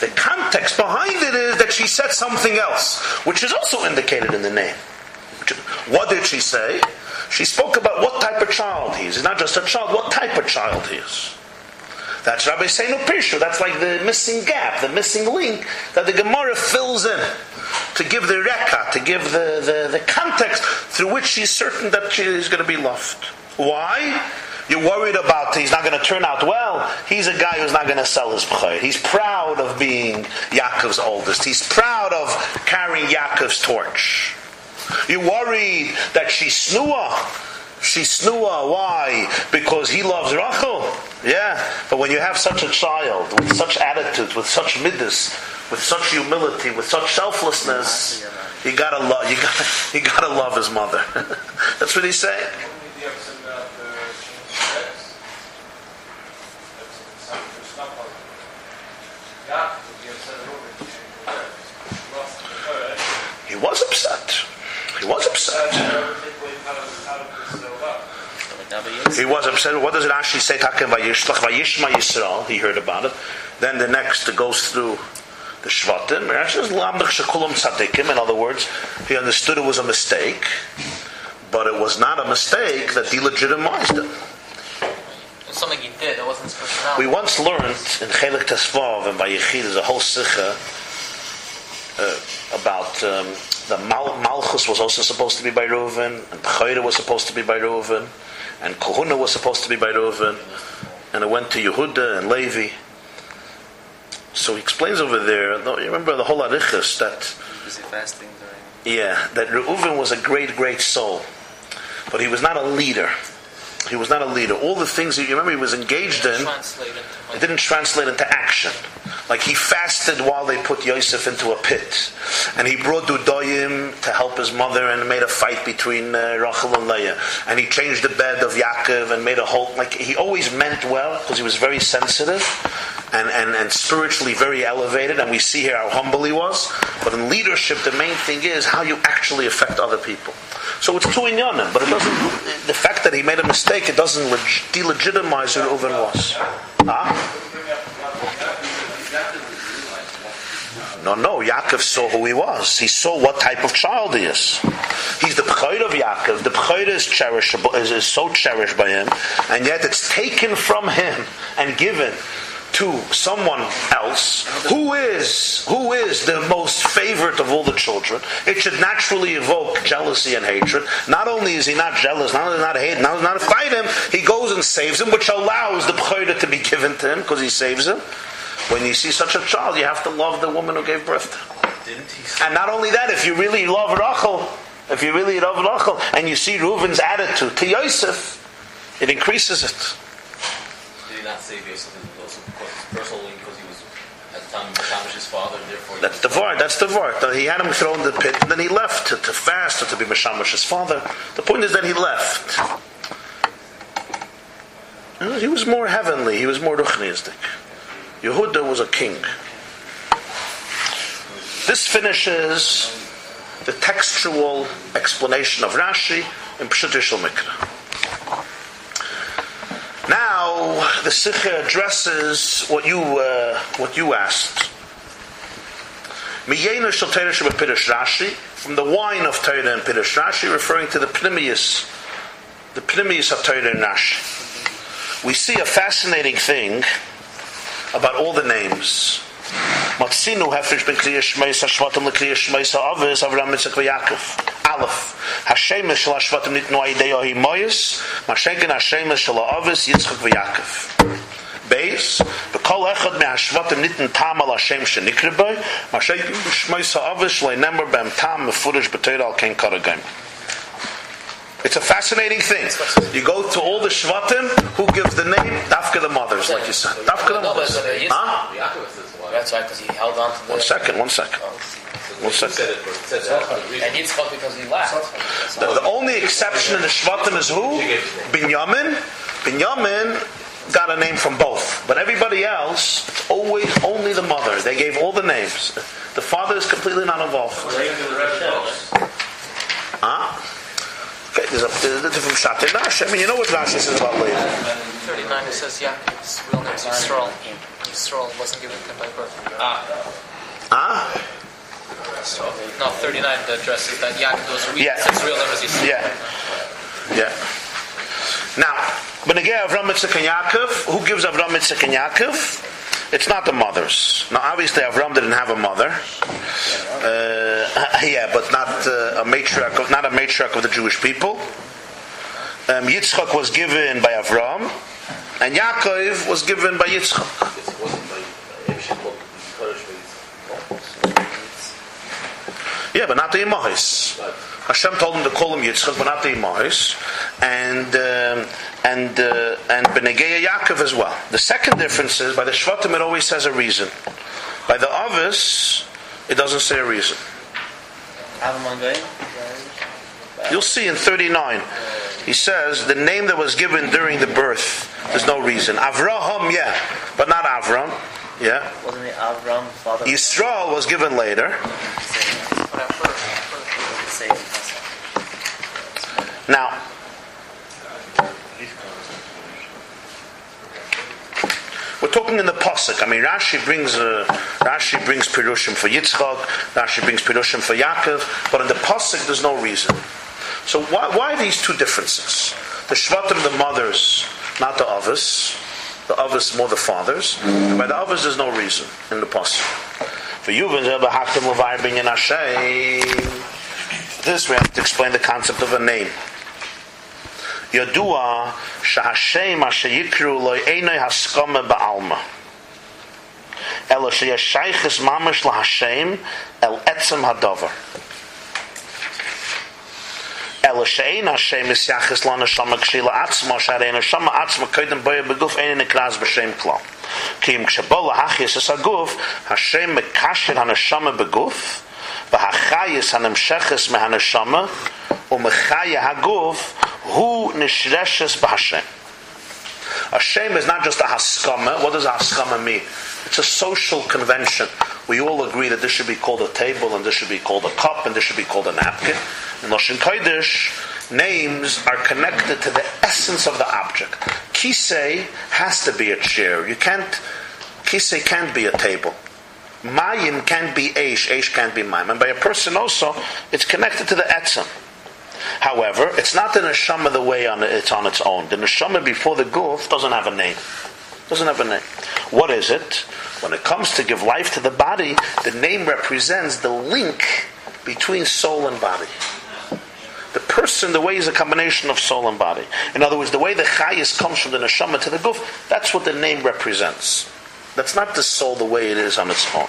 the context behind it is that she said something else, which is also indicated in the name. What did she say? She spoke about what type of child he is. He's not just a child, what type of child he is. That's Rabboseinu Pirshu. That's like the missing gap, the missing link that the Gemara fills in to give the reka, to give the, the, the context through which she's certain that she is going to be loved. Why? You're worried about he's not going to turn out well. He's a guy who's not going to sell his b'chayr. He's proud of being Yaakov's oldest. He's proud of carrying Yaakov's torch. You're worried that she's snua. She's snua. Why? Because he loves Rachel. Yeah. But when you have such a child with such attitudes, with such midas, with such humility, with such selflessness, you gotta love. You gotta, you gotta love his mother. That's what he's saying. He was upset. He was upset. He was upset. What does it actually say? He heard about it. Then the next goes through the Shvatim. It actually says lamdach shekulam tzadikim. In other words, he understood it was a mistake, but it was not a mistake that delegitimized him. It's something he did. It wasn't his personality. We once learned in Chelik Tesvav and by Yechid, there's a whole sikha uh, about um, the Mal- Malchus was also supposed to be by Reuven, and Bechayra was supposed to be by Reuven, and Kohuna was supposed to be by Reuven, and it went to Yehuda and Levi. So he explains over there, you remember the whole Arichas, that Busy fasting during. yeah, that Reuven was a great, great soul, but he was not a leader. He was not a leader. All the things that you remember he was engaged in, Translate into my- it didn't translate into action. Like he fasted while they put Yosef into a pit, and he brought Dudoyim to help his mother, and made a fight between uh, Rachel and Leah, and he changed the bed of Yaakov and made a whole. Like he always meant well because he was very sensitive and, and and spiritually very elevated, and we see here how humble he was. But in leadership, the main thing is how you actually affect other people. So it's two inyanim, but it doesn't. The fact that he made a mistake, it doesn't leg- delegitimize who Reuven was. Huh? No, no. Yaakov saw who he was. He saw what type of child he is. He's the Bechayr of Yaakov. The Bechayr is cherishable, is, is so cherished by him, and yet it's taken from him and given to someone else who is who is the most favorite of all the children. It should naturally evoke jealousy and hatred. Not only is he not jealous, not only not hate, not not fight him, he goes and saves him, which allows the Bechayr to be given to him because he saves him. When you see such a child, you have to love the woman who gave birth to him. Didn't he? And not only that, if you really love Rachel, if you really love Rachel, and you see Reuven's attitude to Yosef, it increases it. Did he not save Yosef also because personally because he was at the time Mishamish father, therefore he That's the vart. That's the vart. He had him thrown in the pit, and then he left to, to fast or to be Mishamish's father. The point is that he left. He was more heavenly. He was more ruchniistic. Yehuda was a king. This finishes the textual explanation of Rashi in Yishal Mikra. Now the Sikha addresses what you uh, what you asked. From the wine of Torah and Pirish Rashi, referring to the Pnimius, the Pnimius of Torah and Rashi. We see a fascinating thing about all the names. Hefresh ben Ha'avis Avram. Aleph. Hashemesh shel Hashvatim nitnu aidei Ohi Moyes. Mashengen Hashemesh shel Ha'avis Yitzchak v'Yakov. Beis, v'kol echad nitn tam al Hashem shenikre boy, mashengen b'shmeis ha'avis le'nemer b'em tam mefurish b'teir al ken karagim. It's a fascinating thing. You go to all the Shvatim, who gives the name? Dafka the mothers, like you said. Dafka the mothers. uh, Huh? Yaakov says why. That's right, because he held on to the. One second, one second. Oh, one He second. said it, said that for the reason. And Yitzchak because he laughed. The, the only exception in the Shvatim is who? Binyamin. Binyamin got a name from both. But everybody else, it's always only the mother. They gave all the names. The father is completely not involved. Huh? Okay, there's a, there's a different shot in Rashi. I mean, you know what Rashi says about Levi. 39 it says Yaakov's real name is Yisrael. Yisrael wasn't given to him by birth. Huh? No, 39 the address is that Yaakov was real. Yeah. His real name is Yisrael. Yeah. Yeah. Now, Benegay Avram Yitzchak and Yaakov, who gives Avram Yitzchak and Yaakov? It's not the mothers. Now, obviously, Avram didn't have a mother. Uh, yeah, but not uh, a matriarch, of, not a matriarch of the Jewish people. Um, Yitzchak was given by Avram, and Yaakov was given by Yitzchak. Yeah, but not the Imahis. Hashem told him to call him Yitzchak, but not the Imahis, and um, and uh, and Benegeya Yaakov as well. The second difference is by the Shvatim it always says a reason. By the Avis, it doesn't say a reason. You'll see in 39. He says the name that was given during the birth. There's no reason. Avraham, yeah, but not Avram. Yeah. Wasn't it Avram, father? Yisrael was given later. Now, we're talking in the posuk. I mean, Rashi brings uh, Rashi brings pirushim for Yitzchak, Rashi brings pirushim for Yaakov, but in the posuk there's no reason. So why, why these two differences? The shvatim, the mothers, not the Avos. The Avos more the fathers. And by the Avos there's no reason in the posuk. For you, this we have to explain the concept of a name. ידוע שהשם אשר יקראו לו אינו הסכמה בעלמא. אלא שיש שייכס ממש להשם אל עצם הדבר. אלא שאין השם יסייחס לו נשמה כשאילה עצמו, שהרי נשמה עצמו קודם בויה בגוף אין נקרז בשם כלל. כי אם כשבוא להחייס את הגוף, השם מקשר הנשמה בגוף, והחייס הנמשכס מהנשמה, umechaya haguf hu nishreshes b'Hashem. Hashem is not just a haskama. What does a haskama mean? It's a social convention. We all agree that this should be called a table, and this should be called a cup, and this should be called a napkin. In Lashon Kodesh, names are connected to the essence of the object. Kisei has to be a chair. You can't. Kisei can't be a table. Mayim can't be Aish. Aish can't be Mayim. And by a person also, it's connected to the etzem. However, it's not the neshama the way on it's on its own. The neshama before the guf doesn't have a name. Doesn't have a name. What is it? When it comes to give life to the body, the name represents the link between soul and body. The person, the way is a combination of soul and body. In other words, the way the chayis comes from the neshama to the guf, that's what the name represents. That's not the soul the way it is on its own.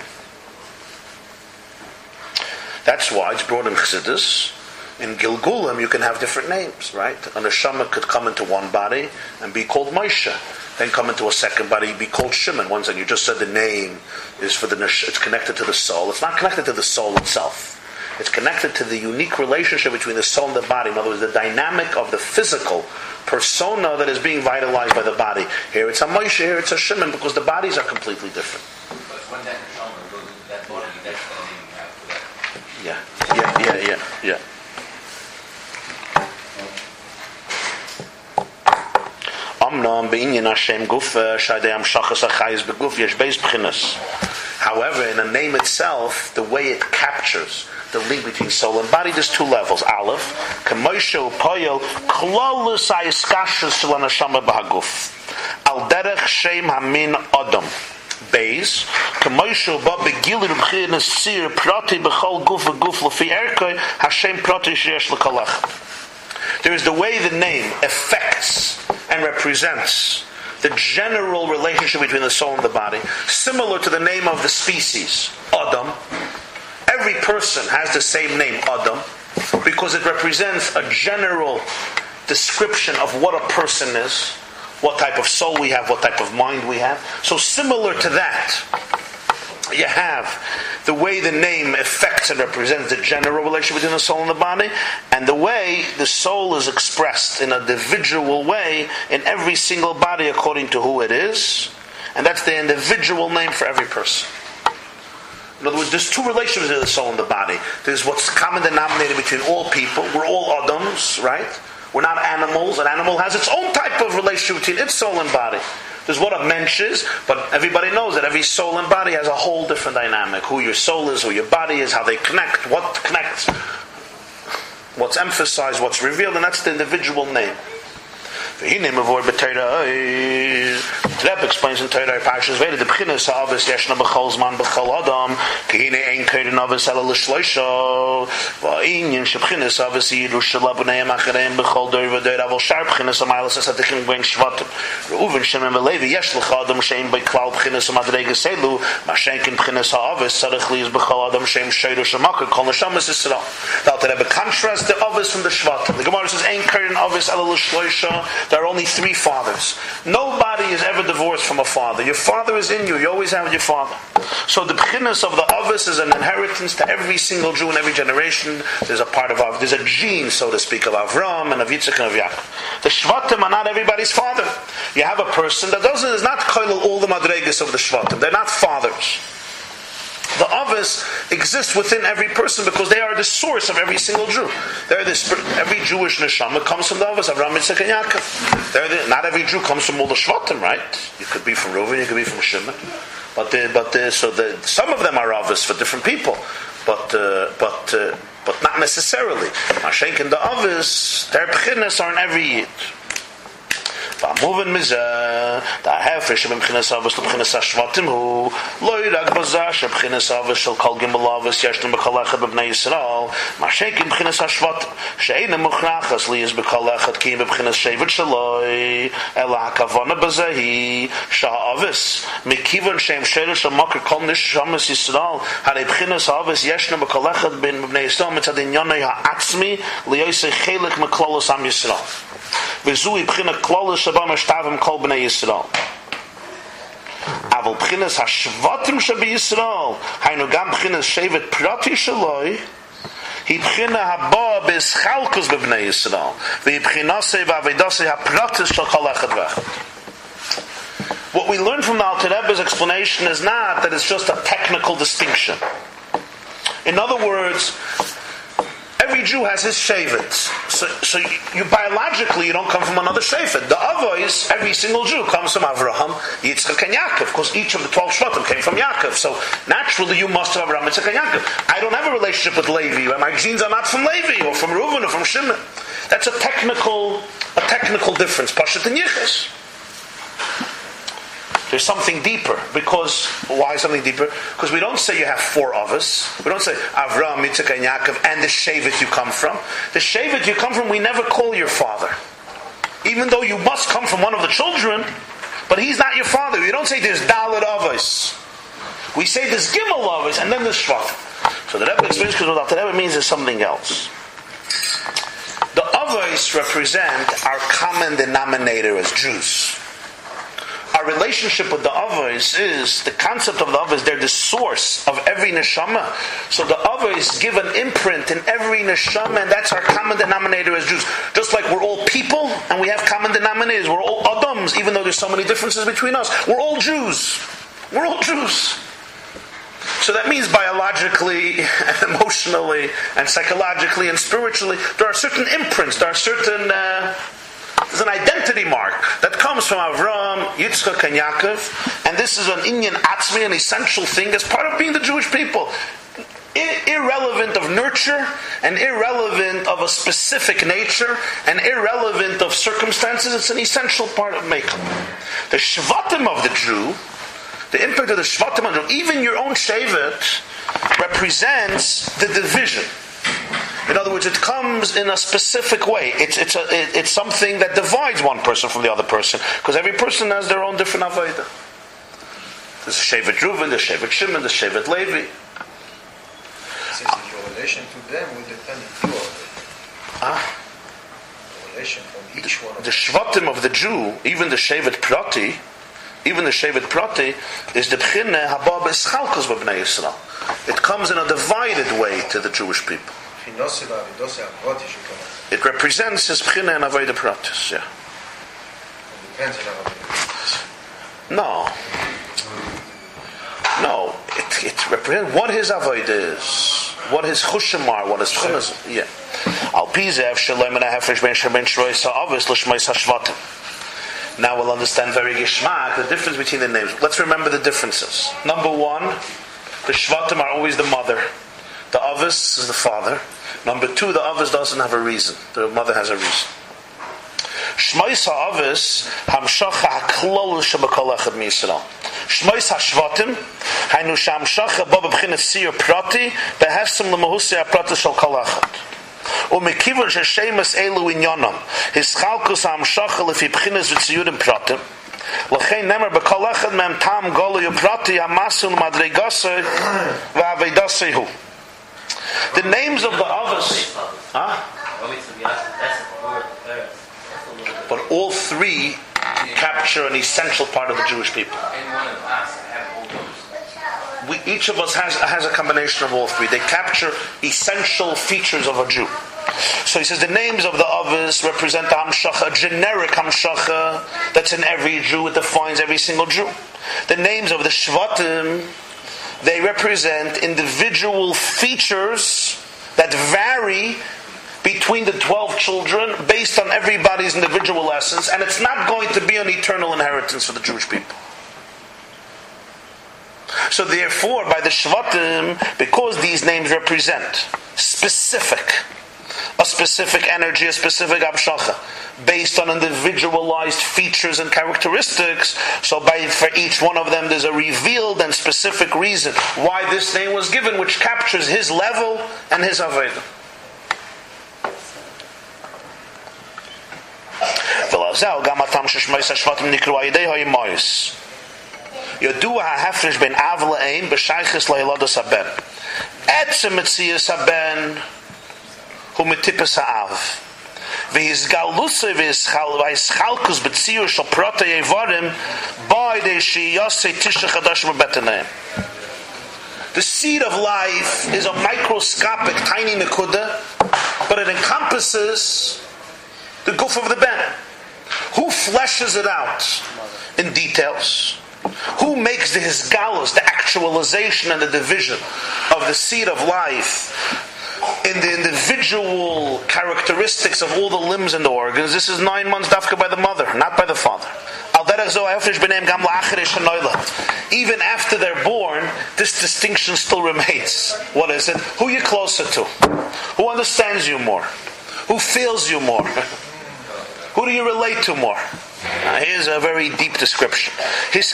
That's why it's brought in Chassidus. In Gilgulim, you can have different names, right? A neshama could come into one body and be called Moshe, then come into a second body, be called Shimon. Once, and you just said the name is for the nesh- it's connected to the soul. It's not connected to the soul itself. It's connected to the unique relationship between the soul and the body. In other words, the dynamic of the physical persona that is being vitalized by the body. Here it's a Moshe, here it's a Shimon, because the bodies are completely different. But when that neshama goes into that body, that's the name you have for that. Yeah, yeah, yeah, yeah, Hashem guf uh, shachas achayis beguf yesh beis. However, in the name itself, the way it captures the link between soul and body, there's two levels. Aleph, k'moisho poyel klolus ha'iskashus shel haneshama b'haguf. Al derech shem hamin odom. Beis, k'moisho ba sir prati b'chol guf v'guf l'fi erkoi Hashem prati sheyesh l'kolach. There is the way the name affects and represents the general relationship between the soul and the body, similar to the name of the species, Adam. Every person has the same name, Adam, because it represents a general description of what a person is, what type of soul we have, what type of mind we have. So, similar to that, you have the way the name affects and represents the general relationship between the soul and the body, and the way the soul is expressed in a individual way in every single body according to who it is, and that's the individual name for every person. In other words, there's two relationships between the soul and the body. There's what's common denominator between all people. We're all Adams, right? We're not animals. An animal has its own type of relationship between its soul and body. There's what a mensch is, but everybody knows that every soul and body has a whole different dynamic. Who your soul is, who your body is, how they connect, what connects, what's emphasized, what's revealed, and that's the individual name. V'hine mavor b'teira Rebbe explains in Torah Parshas Veda the b'chinas ha'avis yeshna b'chol zman b'chol adam k'hine ein k'hine navis ala l'shloisho. V'inyin sh'b'chinas ha'avis yiru sh'la b'neim achereim b'chol dor v'doir avol shar b'chinas ha'mailas ha'satikim gwen shvatim. Reuven shemen v'levi yesh l'cha adam shein b'klal b'chinas ha'madrega selu ma shenkin b'chinas ha'avis sarich liz b'chol adam shein shayru sh'makar kol neshamas Yisrael. Now the Rebbe contrasts the avis from the shvatim. The Gemara says ein k'hine avis ala l'shloisho there are only three fathers. Nobody is ever divorced from a father. Your father is in you. You always have your father. So the beginness of the Avis is an inheritance to every single Jew in every generation. There's a part of Av, there's a gene, so to speak, of Avram and of Yitzchak and of Yaakov. The Shvatim are not everybody's father. You have a person that doesn't is not koilel all the madregas of the Shvatim. They're not fathers. The Avos exist within every person because they are the source of every single Jew. They're the spirit, every Jewish neshama comes from the Avos, Avraham, Yitzchak, and Yaakov. The, not every Jew comes from all the Shvatim, right? You could be from Reuven, you could be from Shimon. But the, but the, so the, some of them are Avos for different people. But, uh, but, uh, but not necessarily. Mashenk and the Avos, their b'chinas are in every Yid. והמובן מזה, ההפרש שבמבחינס אבס לבחינס השבטים הוא לא רק בזה שבחינס אבס של כל גימל אבס יש להם בכל אחד בבני ישראל, מה שכן מבחינס השבטים, שאין מוכרח אז לי יש בכל אחד כי אם בבחינס שבט שלו, אלא הכוונה בזה היא שהאבס, מכיוון שהם שאלה של מוקר כל נשמס ישראל, הרי בחינס האבס יש להם בכל אחד בבני ישראל מצד ענייני העצמי, להיות חלק מכלולוס עם ישראל. וזוהי בחינה כלולה שבה משתבם כל בני ישראל. אבל בחינס השבטים שבישראל, היינו גם בחינס שבט פרטי שלוי, היא בחינה הבאה בסחלקוס בבני ישראל, והיא בחינוסי ועבידוסי הפרטי של כל אחד ואחד. What we learn from the Alter Rebbe's explanation is not that it's just a technical distinction. In other words, every Jew has his shevet. So, so you, biologically you don't come from another shevet. The Avos, every single Jew comes from Avraham, Yitzchak, and Yaakov. Because each of the twelve shvatim came from Yaakov. So naturally, you must have Avraham, Yitzchak, and Yaakov. I don't have a relationship with Levi. My genes are not from Levi or from Reuven or from Shimon. That's a technical, a technical difference. Pashat and Yichus. There's something deeper because why something deeper? Because we don't say you have four of us. We don't say Avram, Yitzchak, and Yaakov, and the Shevet you come from. The Shevet you come from, we never call your father, even though you must come from one of the children. But he's not your father. We don't say there's Daled Avos. We say there's Gimel Avos, and then there's Shvat. So the Rebbe explains because what the Rebbe means is something else. The Avos represent our common denominator as Jews our relationship with the Avos is the concept of the Avos, they're the source of every neshama. So the Avos give an imprint in every neshama, and that's our common denominator as Jews. Just like we're all people and we have common denominators, we're all Adams, even though there's so many differences between us. We're all Jews. We're all Jews. So that means biologically, and emotionally, and psychologically, and spiritually, there are certain imprints, there are certain. Uh, there's an identity mark that comes from Avram, Yitzchak, and Yaakov, and this is an inyan Atzmi, an essential thing as part of being the Jewish people. I- irrelevant of nurture, and irrelevant of a specific nature, and irrelevant of circumstances, it's an essential part of makeup. The Shvatim of the Jew, the impact of the Shvatim of the Jew, even your own Shevet, represents the division. In other words, it comes in a specific way. It's, it's, a, it, it's something that divides one person from the other person, because every person has their own different Avodah. There's a Shevet Reuven, there's Shevet Shimon, there's Shevet Levi. Since that your relation to them will depend on your Ah. relation from each one The Shvatim of the Jew, even the Shevet Prati, even the Shevet Prati, is the B'chine Haba B'eschalkos B'bnei Yisrael. It comes in a divided way to the Jewish people. Finose v'avidose avoti shekama. It represents his B'chine and Avodah Pratis, yeah. Depends on our No. No. It, it represents what his avoid is, what his chushim are, what his chunas. Yeah. Al pizev shalom and ahefresh ben shem ben shroy sa'avis l'shmais hashvatim. Now we'll understand very gishmak the difference between the names. Let's remember the differences. Number one, the shvatim are always the mother. The avis is the father. Number two, the Avos doesn't have a reason. The mother has a reason. Shmois hamshacha ha'klol echad miyisrael. Shmois ha'shvatim shamshacha bo siyur prati ha'prati kol echad. Umekivur sheshemes elu inyonam hischalkus lefi v'tziyurim pratim לכן נאמר בכל אחד מהם טעם גולו יפרטי המסון הוא the names of the Avos, huh? but all three capture an essential part of the Jewish people. We, each of us has, has a combination of all three. They capture essential features of a Jew. So he says the names of the Avos represent the Hamshacha, generic Hamshacha that's in every Jew. It defines every single Jew. The names of the Shvatim they represent individual features that vary between the 12 children based on everybody's individual essence, and it's not going to be an eternal inheritance for the Jewish people. So therefore, by the Shvatim, because these names represent specific, a specific energy, a specific Abshacha, based on individualized features and characteristics, so by, for each one of them there's a revealed and specific reason why this name was given, which captures his level and his Avedah. ולזהו גם הטעם ששמייס השבטים נקראו על ידי האמויס. ידוע ההפרש בין אב לאם בשייכס לילדס הבן. עצם מציאס הבן de. The seed of life is a microscopic, tiny mikudah, but it encompasses the guf of the ben. Who fleshes it out in details? Who makes the hisgalos, the actualization and the division of the seed of life in the individual characteristics of all the limbs and the organs? This is nine months dafka by the mother, not by the father. Even after they're born, this distinction still remains. What is it? Who are you closer to? Who understands you more? Who feels you more? Who do you relate to more? Now, here's a very deep description. His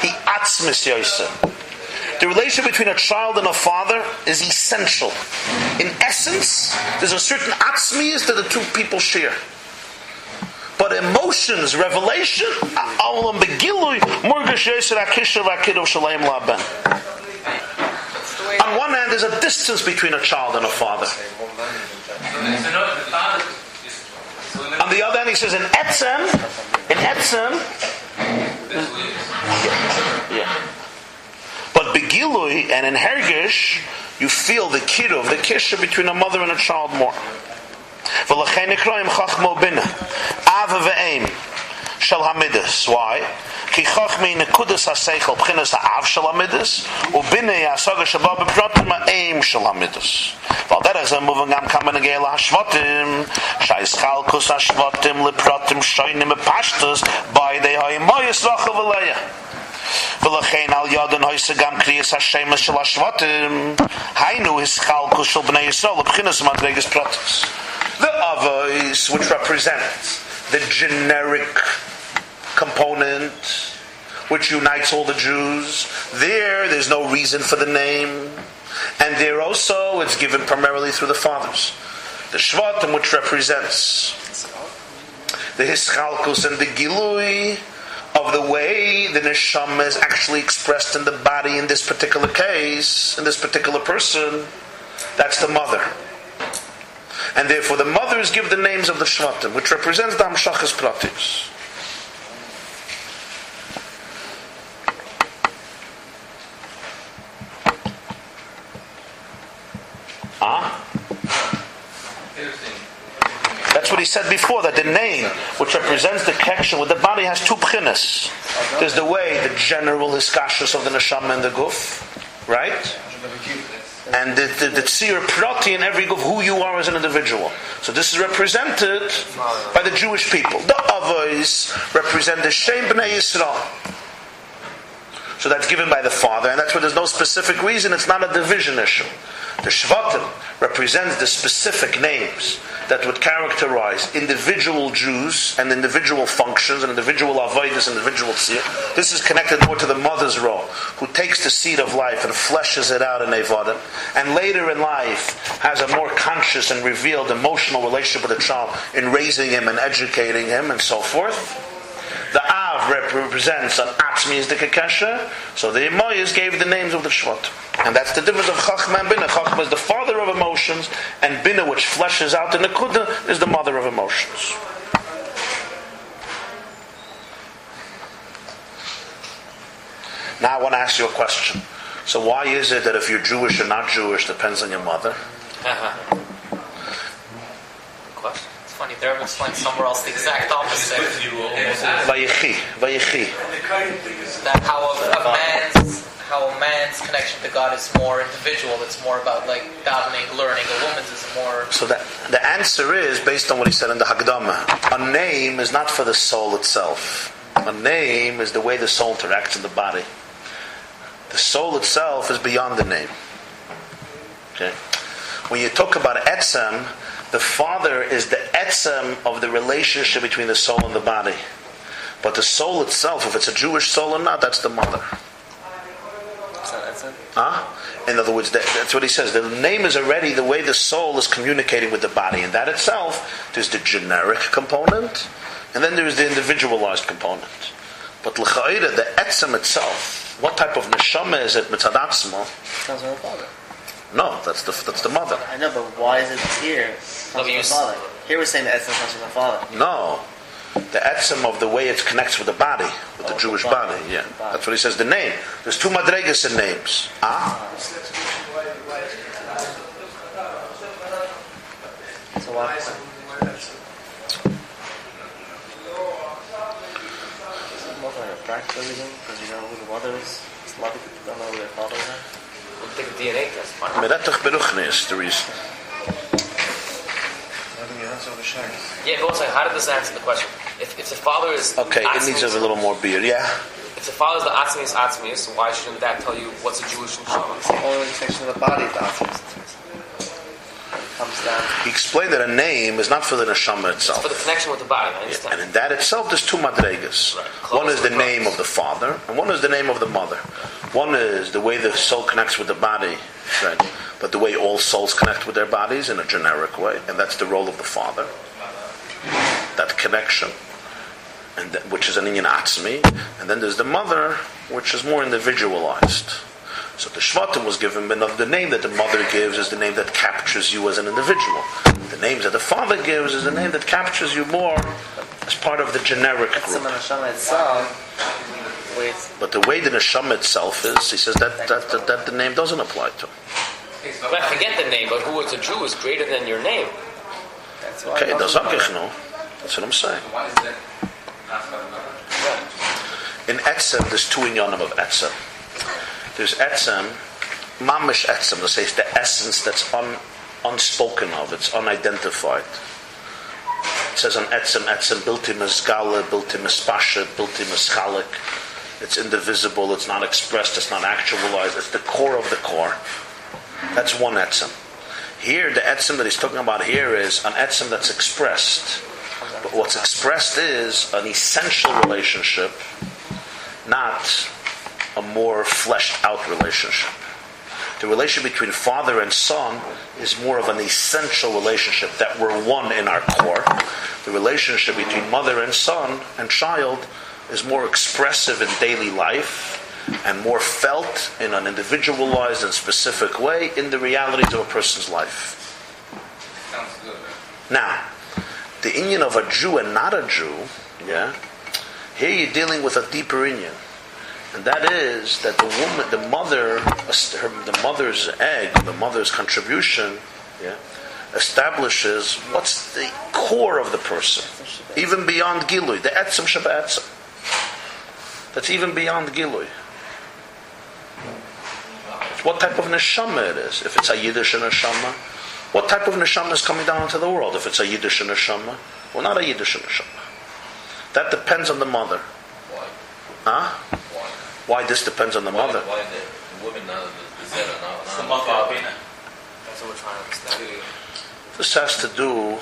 he. The relation between a child and a father is essential. In essence, there's a certain atzmius that the two people share. But emotions, revelation. On one hand, there's a distance between a child and a father. On the other hand, he says in etzem, in etzem, yeah. But Gilui and in Hergish, you feel the kiruv, the kisha between a mother and a child more. Why? ולכן על ידן הויסה גם קריאס השמש של השבותים היינו הישחלקוס של בני ישראל לבחינס מדרגס פרוטוס The others which represent the generic component which unites all the Jews. There, there's no reason for the name. And there also, it's given primarily through the fathers. The Shvatim, which represents the Hischalkus and the Gilui of the way the Neshama is actually expressed in the body in this particular case, in this particular person, that's the mother. And therefore the mothers give the names of the Shvatim, which represents the Amshachas Pratis. Ah? That's what he said before, that the name, which represents the connection with the body, has two pchinas. There's the way, the general hiskashus of the neshama and the guf, right? And the, the, the tzir prati in every guf, who you are as an individual. So this is represented by the Jewish people. The Avos represent the Shem b'nei Yisrael. So that's given by the father, and that's where there's no specific reason, it's not a division issue. The Shvatim represents the specific names that would characterize individual Jews and individual functions and individual avodas individual tzir. This is connected more to the mother's role, who takes the seed of life and fleshes it out in Evadim, and later in life has a more conscious and revealed emotional relationship with the child in raising him and educating him and so forth. The Av represents an Atzmi the Kekesha, so the Emoyas gave the names of the Shvat. And that's the difference of Chachma and Bina. Chachma is the father of emotions, and Bina, which fleshes out the Nakuda, is the mother of emotions. Now I want to ask you a question. So why is it that if you're Jewish or not Jewish depends on your mother? Uh-huh. Funny, the Rebbe explains somewhere else the exact opposite. Vayechi, Vayechi. that how a, a man's how a man's connection to God is more individual. It's more about like davening, learning. A woman's is more. So that the answer is based on what he said in the Hagdama. A name is not for the soul itself. A name is the way the soul interacts in the body. The soul itself is beyond the name. Okay. When you talk about etzem, the father is the etzem of the relationship between the soul and the body. But the soul itself, if it's a Jewish soul or not, that's the mother. Huh? In other words, that, that's what he says. The name is already the way the soul is communicating with the body. And that itself, there's the generic component, and then there's the individualized component. But l'cha'ira, the etzem itself, what type of neshama is it mitzadatzma? Comes from the father. No, that's the, that's the mother. I know, but why is it here? Comes from you the s- father. Here we're saying the essence comes from the father. No. The etzem of the way it connects with the body, with the Oh, Jewish the body. body. Yeah. The body. That's what he says, the name. There's two madregas in names. Ah? So why? Is it more like a practical reason? Because you know who the mother is? A lot of people don't know who their fathers are. We'll take a DNA test. Fine. Meretach beruchne is the reason. How do we answer the? Yeah, but also, how did this answer the question? If, if the father is Okay, it needs a little more beer. Yeah? If the father is the atzmius atzmius, why shouldn't that tell you what's a Jewish neshama? It's the only section of the body that comes down. He explained that a name is not for the neshama itself. For the connection with the body, understand. And in that itself, there's two madregas. Right. One is the name of the father, and one is the name of the mother. One is the way the soul connects with the body, right? But the way all souls connect with their bodies in a generic way, and that's the role of the father. That connection, and that, which is an inyan atzmi, and then there's the mother, which is more individualized. So the Shvatim was given, but the name that the mother gives is the name that captures you as an individual. The names that the father gives is the name that captures you more as part of the generic group. of the Neshama itself, wait, But the way the neshama itself is, he says that, that, that, that the name doesn't apply to. But forget the name, but who is a Jew is greater than your name. that's why. Okay, it das comes sag from. That's what I'm saying. Why is that not for the mother? In Etzem, there's two inyanim of Etzem. There's Etzem, mamish Etzem, that says the essence that's un, unspoken of, it's unidentified. It says on Etzem, Etzem, bilti mezgala, bilti mespasha, bilti meschalik. It's indivisible, it's not expressed, it's not actualized, it's the core of the core. That's one Etzem. Here, the Etzem that he's talking about here is an Etzem that's expressed. But what's expressed is an essential relationship not a more fleshed out relationship. The relationship between father and son is more of an essential relationship that we're one in our core. The relationship between mother and son and child is more expressive in daily life and more felt in an individualized and specific way in the realities of a person's life. Now, the inyan of a Jew and not a Jew, yeah, here you're dealing with a deeper inyan, and that is that the woman, the mother, her, the mother's egg, the mother's contribution, yeah, establishes what's the core of the person, even beyond Gilui, the etzem shabatzem. That's even beyond Gilui. What type of neshama it is. If it's a Yiddish neshama, what type of neshama is coming down into the world? If it's a Yiddish neshama, well, not a Yiddish neshama. That depends on the mother. Why? Huh? Why? Why this depends on the Why, mother? why the women now the, the zera, now, It's the mother of That's what we're trying to understand. This has to do.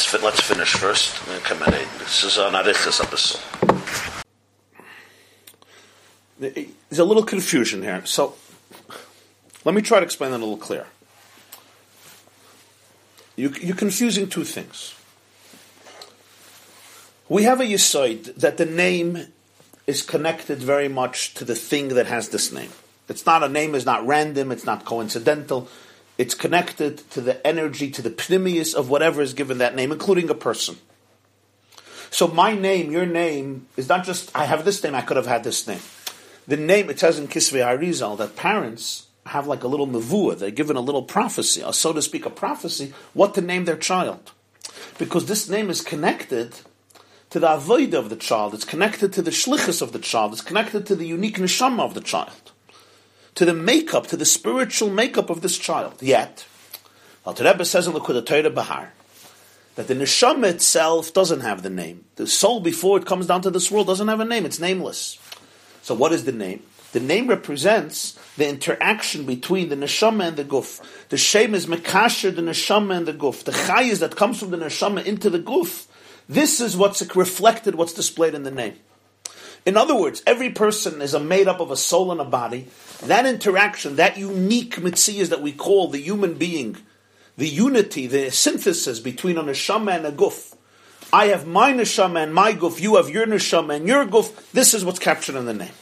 Let's let's finish first. Come in. This is an arichas episode. There's a little confusion here. So, let me try to explain that a little clear. You, you're confusing two things. We have a yisoid that the name is connected very much to the thing that has this name. It's not a name is not random. It's not coincidental. It's connected to the energy, to the pnimius of whatever is given that name, including a person. So my name, your name, is not just I have this name, I could have had this name. The name, it says in Kisvei Harizal that parents have like a little nevuah, they're given a little prophecy, or so to speak, a prophecy, what to name their child. Because this name is connected to the avoid of the child, it's connected to the shlichus of the child, it's connected to the unique neshama of the child, to the makeup, to the spiritual makeup of this child. Yet, Alter Rebbe says in the Torah Bahar, that the neshama itself doesn't have the name. The soul before it comes down to this world doesn't have a name, it's nameless. So what is the name? The name represents the interaction between the neshama and the guf. The shem is mekasher, the neshama and the guf. The chayis that comes from the neshama into the guf. This is what's reflected, what's displayed in the name. In other words, every person is a made up of a soul and a body. That interaction, that unique mitzvah that we call the human being, the unity, the synthesis between a neshama and a guf. I have my neshama and my guf, you have your neshama and your guf. This is what's captured in the name.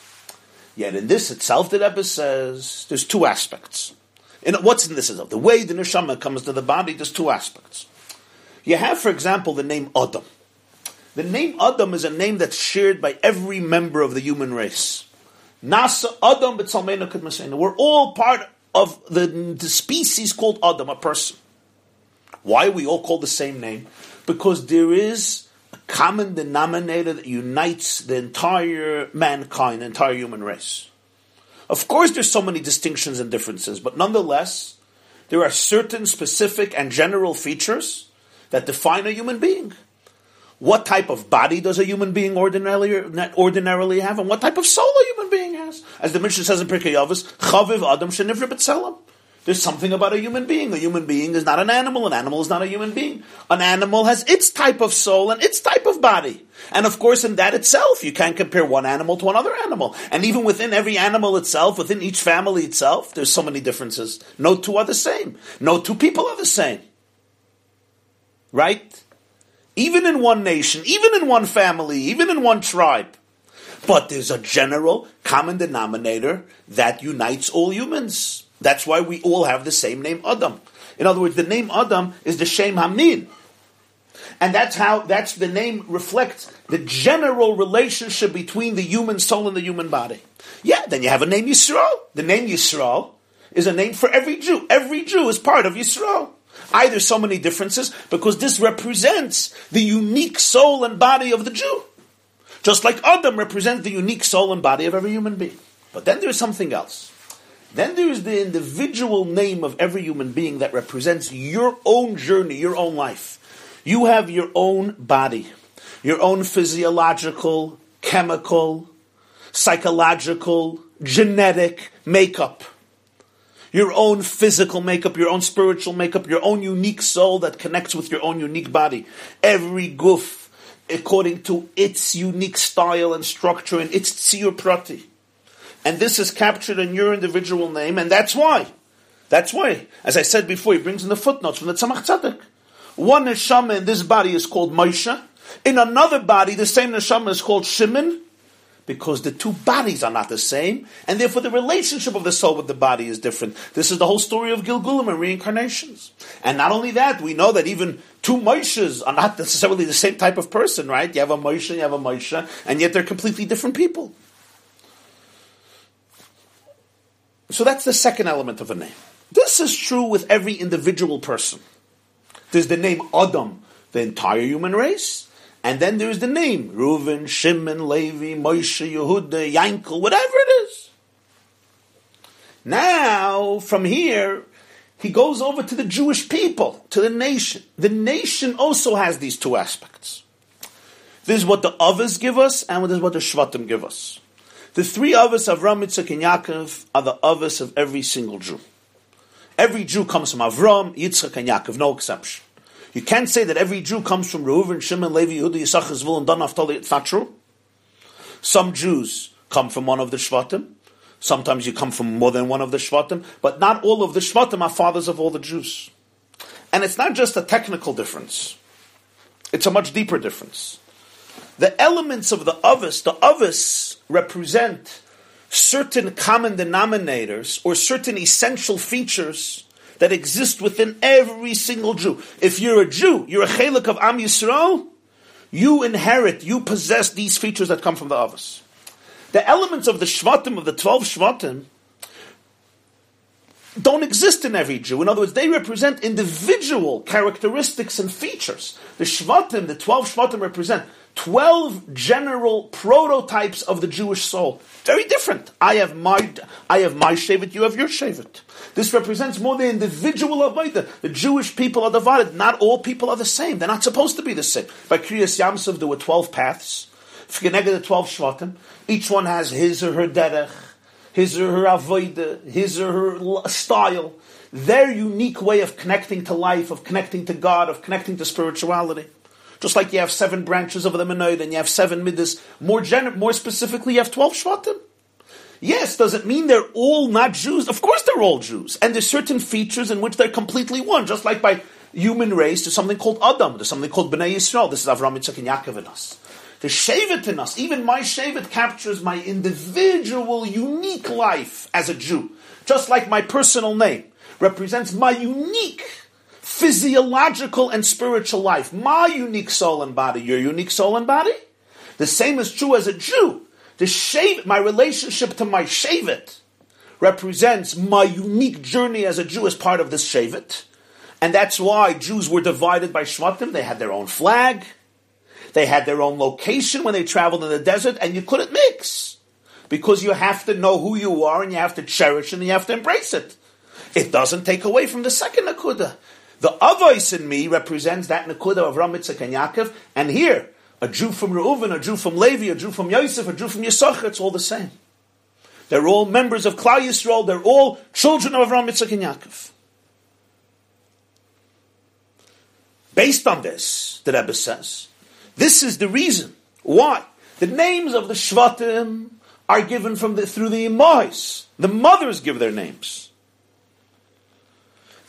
Yet in this itself, the Rebbe says there's two aspects. In, what's in this itself? The way the neshama comes to the body, there's two aspects. You have, for example, the name Adam. The name Adam is a name that's shared by every member of the human race. Nasa Adam. We're all part of the, the species called Adam, a person. Why we all call the same name? Because there is a common denominator that unites the entire mankind, the entire human race. Of course, there's so many distinctions and differences, but nonetheless, there are certain specific and general features that define a human being. What type of body does a human being ordinarily ordinarily have, and what type of soul a human being has? As the Mishnah says in Pirkei Avos, "Chaviv Adam shenivra b'tzelem." There's something about a human being. A human being is not an animal. An animal is not a human being. An animal has its type of soul and its type of body. And of course, in that itself, you can't compare one animal to another animal. And even within every animal itself, within each family itself, there's so many differences. No two are the same. No two people are the same. Right? Even in one nation, even in one family, even in one tribe. But there's a general common denominator that unites all humans. That's why we all have the same name Adam. In other words, the name Adam is the Shem Hamin. And that's how, that's the name reflects the general relationship between the human soul and the human body. Yeah, then you have a name Yisrael. The name Yisrael is a name for every Jew. Every Jew is part of Yisrael. Either so many differences because this represents the unique soul and body of the Jew. Just like Adam represents the unique soul and body of every human being. But then there's something else. Then there's the individual name of every human being that represents your own journey, your own life. You have your own body, your own physiological, chemical, psychological, genetic makeup. Your own physical makeup, your own spiritual makeup, your own unique soul that connects with your own unique body. Every guf according to its unique style and structure and its tzir prati and this is captured in your individual name, and that's why. That's why, as I said before, he brings in the footnotes from the Tzemach Tzedek. One neshama in this body is called Moshe. In another body, the same neshama is called Shimon, because the two bodies are not the same, and therefore the relationship of the soul with the body is different. This is the whole story of Gilgulim and reincarnations. And not only that, we know that even two Moshes are not necessarily the same type of person, right? You have a Moshe, you have a Moshe, and yet they're completely different people. So that's the second element of a name. This is true with every individual person. There's the name Adam, the entire human race, and then there's the name Reuven, Shimon, Levi, Moshe, Yehuda, Yankel, whatever it is. Now, from here, he goes over to the Jewish people, to the nation. The nation also has these two aspects. This is what the Avos give us, and this is what the Shvatim give us. The three Avos of Avram, Yitzchak, and Yaakov are the Avos of every single Jew. Every Jew comes from Avram, Yitzchak, and Yaakov, no exception. You can't say that every Jew comes from Reuven, Shimon, Levi, Yehuda, Yisachar, Zvul, and Dan, Naphtali. It's not true. Some Jews come from one of the Shvatim. Sometimes you come from more than one of the Shvatim. But not all of the Shvatim are fathers of all the Jews. And it's not just a technical difference. It's a much deeper difference the elements of the Avis, the Avis represent certain common denominators or certain essential features that exist within every single Jew. If you're a Jew, you're a chelik of Am Yisrael, you inherit, you possess these features that come from the Avos. The elements of the Shvatim, of the 12 Shvatim, don't exist in every Jew. In other words, they represent individual characteristics and features. The Shvatim, the 12 Shvatim represent 12 general prototypes of the Jewish soul. Very different. I have my, I have my Shevet, you have your Shevet. This represents more the individual Avodah. The Jewish people are divided. Not all people are the same. They're not supposed to be the same. By Kriyas Yam Suf, there were 12 paths. If the 12 Shvatim, each one has his or her derech, his or her avodah, his or her style, their unique way of connecting to life, of connecting to God, of connecting to spirituality. Just like you have seven branches of the Menorah, then you have seven midas. More more specifically, you have 12 Shvatim. Yes, does it mean they're all not Jews? Of course they're all Jews. And there's certain features in which they're completely one, just like by human race, there's something called Adam, there's something called Bnei Yisrael. This is Avram Yitzchak and Yaakov in us. The Shevet in us, even my Shevet captures my individual, unique life as a Jew. Just like my personal name represents my unique physiological and spiritual life. My unique soul and body, your unique soul and body. The same is true as a Jew. The Shevet, my relationship to my Shevet represents my unique journey as a Jew as part of this Shevet. And that's why Jews were divided by Shvatim. They had their own flag. They had their own location when they traveled in the desert, and you couldn't mix. Because you have to know who you are, and you have to cherish and you have to embrace it. It doesn't take away from the second Nakuda. The Avos in me represents that Nakuda of Ramitzak and Yaakov, and here, a Jew from Reuven, a Jew from Levi, a Jew from Yosef, a Jew from Yisachar, it's all the same. They're all members of Klal Yisrael, they're all children of Avram, Yitzchak, and Yaakov. Based on this, the Rebbe says, this is the reason why the names of the Shvatim are given from the, through the Imais. The mothers give their names.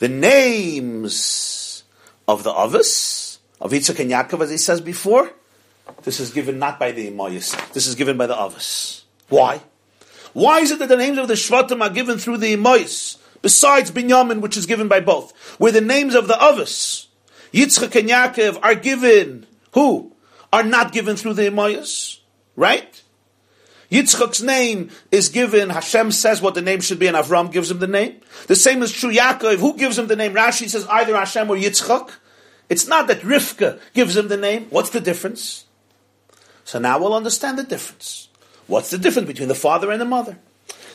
The names of the Avos, of Yitzchak and Yaakov, as he says before, this is given not by the Imais. This is given by the Avos. Why? Why is it that the names of the Shvatim are given through the Imais, besides Binyamin, which is given by both? Where the names of the Avos, Yitzchak and Yaakov, are given, who? Are not given through the Imayas, right? Yitzchak's name is given, Hashem says what the name should be, and Avram gives him the name. The same is true Yaakov. Who gives him the name? Rashi says either Hashem or Yitzchak. It's not that Rivka gives him the name. What's the difference? So now we'll understand the difference. What's the difference between the father and the mother?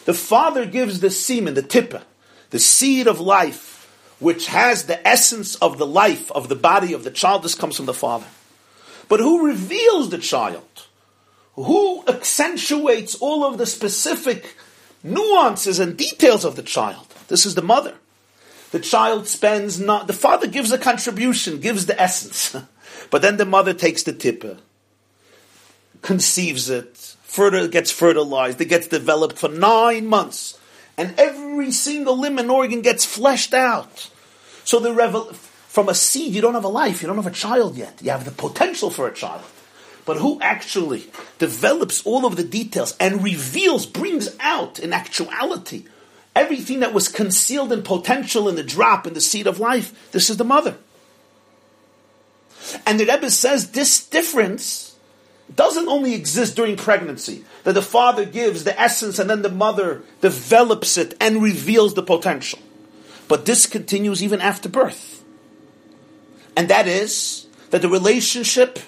The father gives the semen, the tippa, the seed of life, which has the essence of the life of the body of the child. This comes from the father. But who reveals the child? Who accentuates all of the specific nuances and details of the child? This is the mother. The child spends not, the father gives a contribution, gives the essence. but then the mother takes the tipper, conceives it, further gets fertilized, it gets developed for nine months. And every single limb and organ gets fleshed out. So the revel- from a seed, you don't have a life, you don't have a child yet. You have the potential for a child. But who actually develops all of the details and reveals, brings out in actuality everything that was concealed in potential in the drop, in the seed of life? This is the mother. And the Rebbe says this difference doesn't only exist during pregnancy, that the father gives the essence and then the mother develops it and reveals the potential. But this continues even after birth and that is that the relationship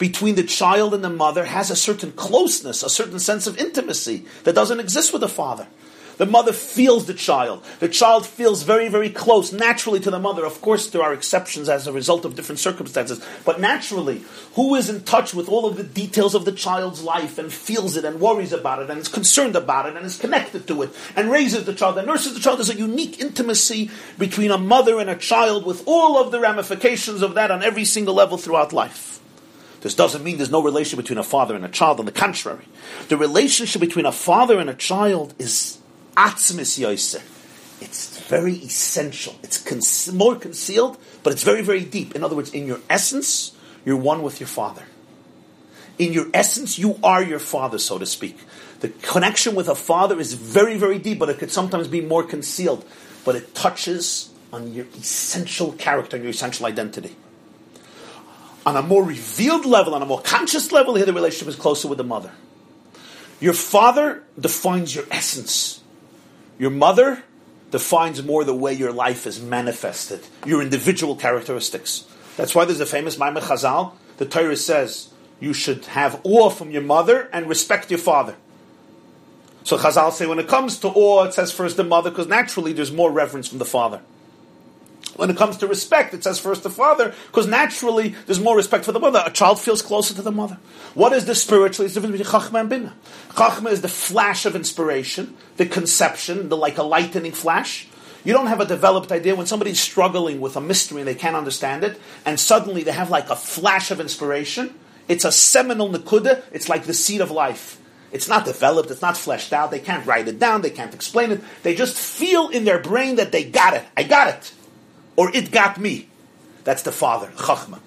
between the child and the mother has a certain closeness, a certain sense of intimacy that doesn't exist with the father. The mother feels the child. The child feels very, very close naturally to the mother. Of course, there are exceptions as a result of different circumstances. But naturally, who is in touch with all of the details of the child's life and feels it and worries about it and is concerned about it and is connected to it and raises the child and nurses the child? There's a unique intimacy between a mother and a child with all of the ramifications of that on every single level throughout life. This doesn't mean there's no relation between a father and a child. On the contrary, the relationship between a father and a child is atzmis yosef. It's very essential. It's con- more concealed, but it's very, very deep. In other words, in your essence, you're one with your father. In your essence, you are your father, so to speak. The connection with a father is very, very deep, but it could sometimes be more concealed. But it touches on your essential character and your essential identity. On a more revealed level, on a more conscious level, here the relationship is closer with the mother. Your father defines your essence. Your mother defines more the way your life is manifested, your individual characteristics. That's why there's a famous Maimon Chazal. The Torah says you should have awe from your mother and respect your father. So Chazal say when it comes to awe, it says first the mother, because naturally there's more reverence from the father. When it comes to respect, it says first the father, because naturally there's more respect for the mother. A child feels closer to the mother. What is the spiritually? It's the difference between Chachma and Bina. Chachma is the flash of inspiration, the conception, the like a lightning flash. You don't have a developed idea when somebody's struggling with a mystery and they can't understand it, and suddenly they have like a flash of inspiration. It's a seminal nakuda. It's like the seed of life. It's not developed. It's not fleshed out. They can't write it down. They can't explain it. They just feel in their brain that they got it. I got it or it got me. That's the father, Chachma.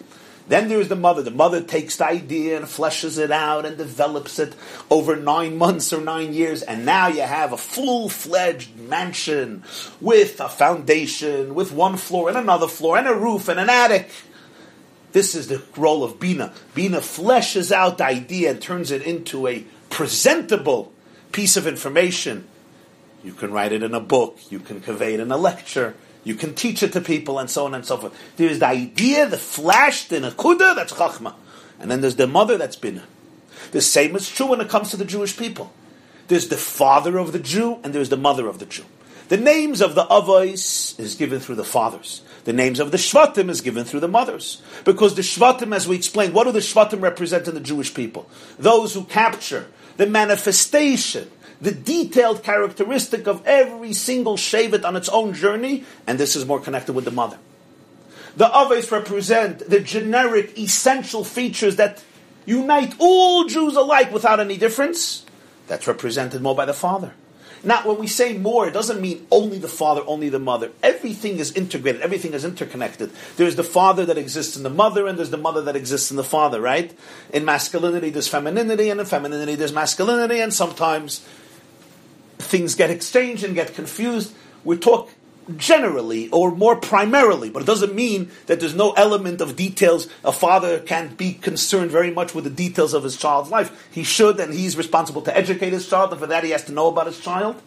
Then there's the mother. The mother takes the idea and fleshes it out and develops it over nine months or nine years, and now you have a full fledged mansion with a foundation, with one floor and another floor and a roof and an attic. This is the role of Bina. Bina fleshes out the idea and turns it into a presentable piece of information. You can write it in a book, you can convey it in a lecture, you can teach it to people and so on and so forth. There's the idea, the flash, the nakuda, that's chachma. And then there's the mother, that's bina. The same is true when it comes to the Jewish people. There's the father of the Jew and there's the mother of the Jew. The names of the avos is given through the fathers. The names of the shvatim is given through the mothers. Because the shvatim, as we explained, what do the shvatim represent in the Jewish people? Those who capture the manifestation, the detailed characteristic of every single Shevet on its own journey, and this is more connected with the mother. The Avos represent the generic, essential features that unite all Jews alike without any difference. That's represented more by the father. Now, when we say more, it doesn't mean only the father, only the mother. Everything is integrated, everything is interconnected. There's the father that exists in the mother, and there's the mother that exists in the father, right? In masculinity, there's femininity, and in femininity, there's masculinity, and sometimes things get exchanged and get confused. We talk generally or more primarily, but it doesn't mean that there's no element of details. A father can't be concerned very much with the details of his child's life. He should, and he's responsible to educate his child, and for that he has to know about his child.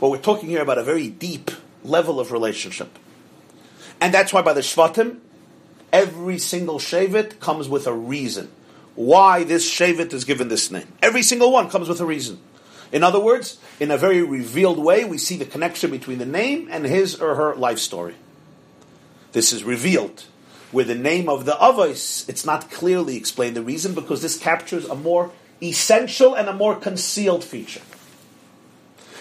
But we're talking here about a very deep level of relationship. And that's why by the Shvatim, every single Shevet comes with a reason. Why this Shevet is given this name. Every single one comes with a reason. In other words, in a very revealed way, we see the connection between the name and his or her life story. This is revealed. With the name of the Avos, it's not clearly explained the reason because this captures a more essential and a more concealed feature.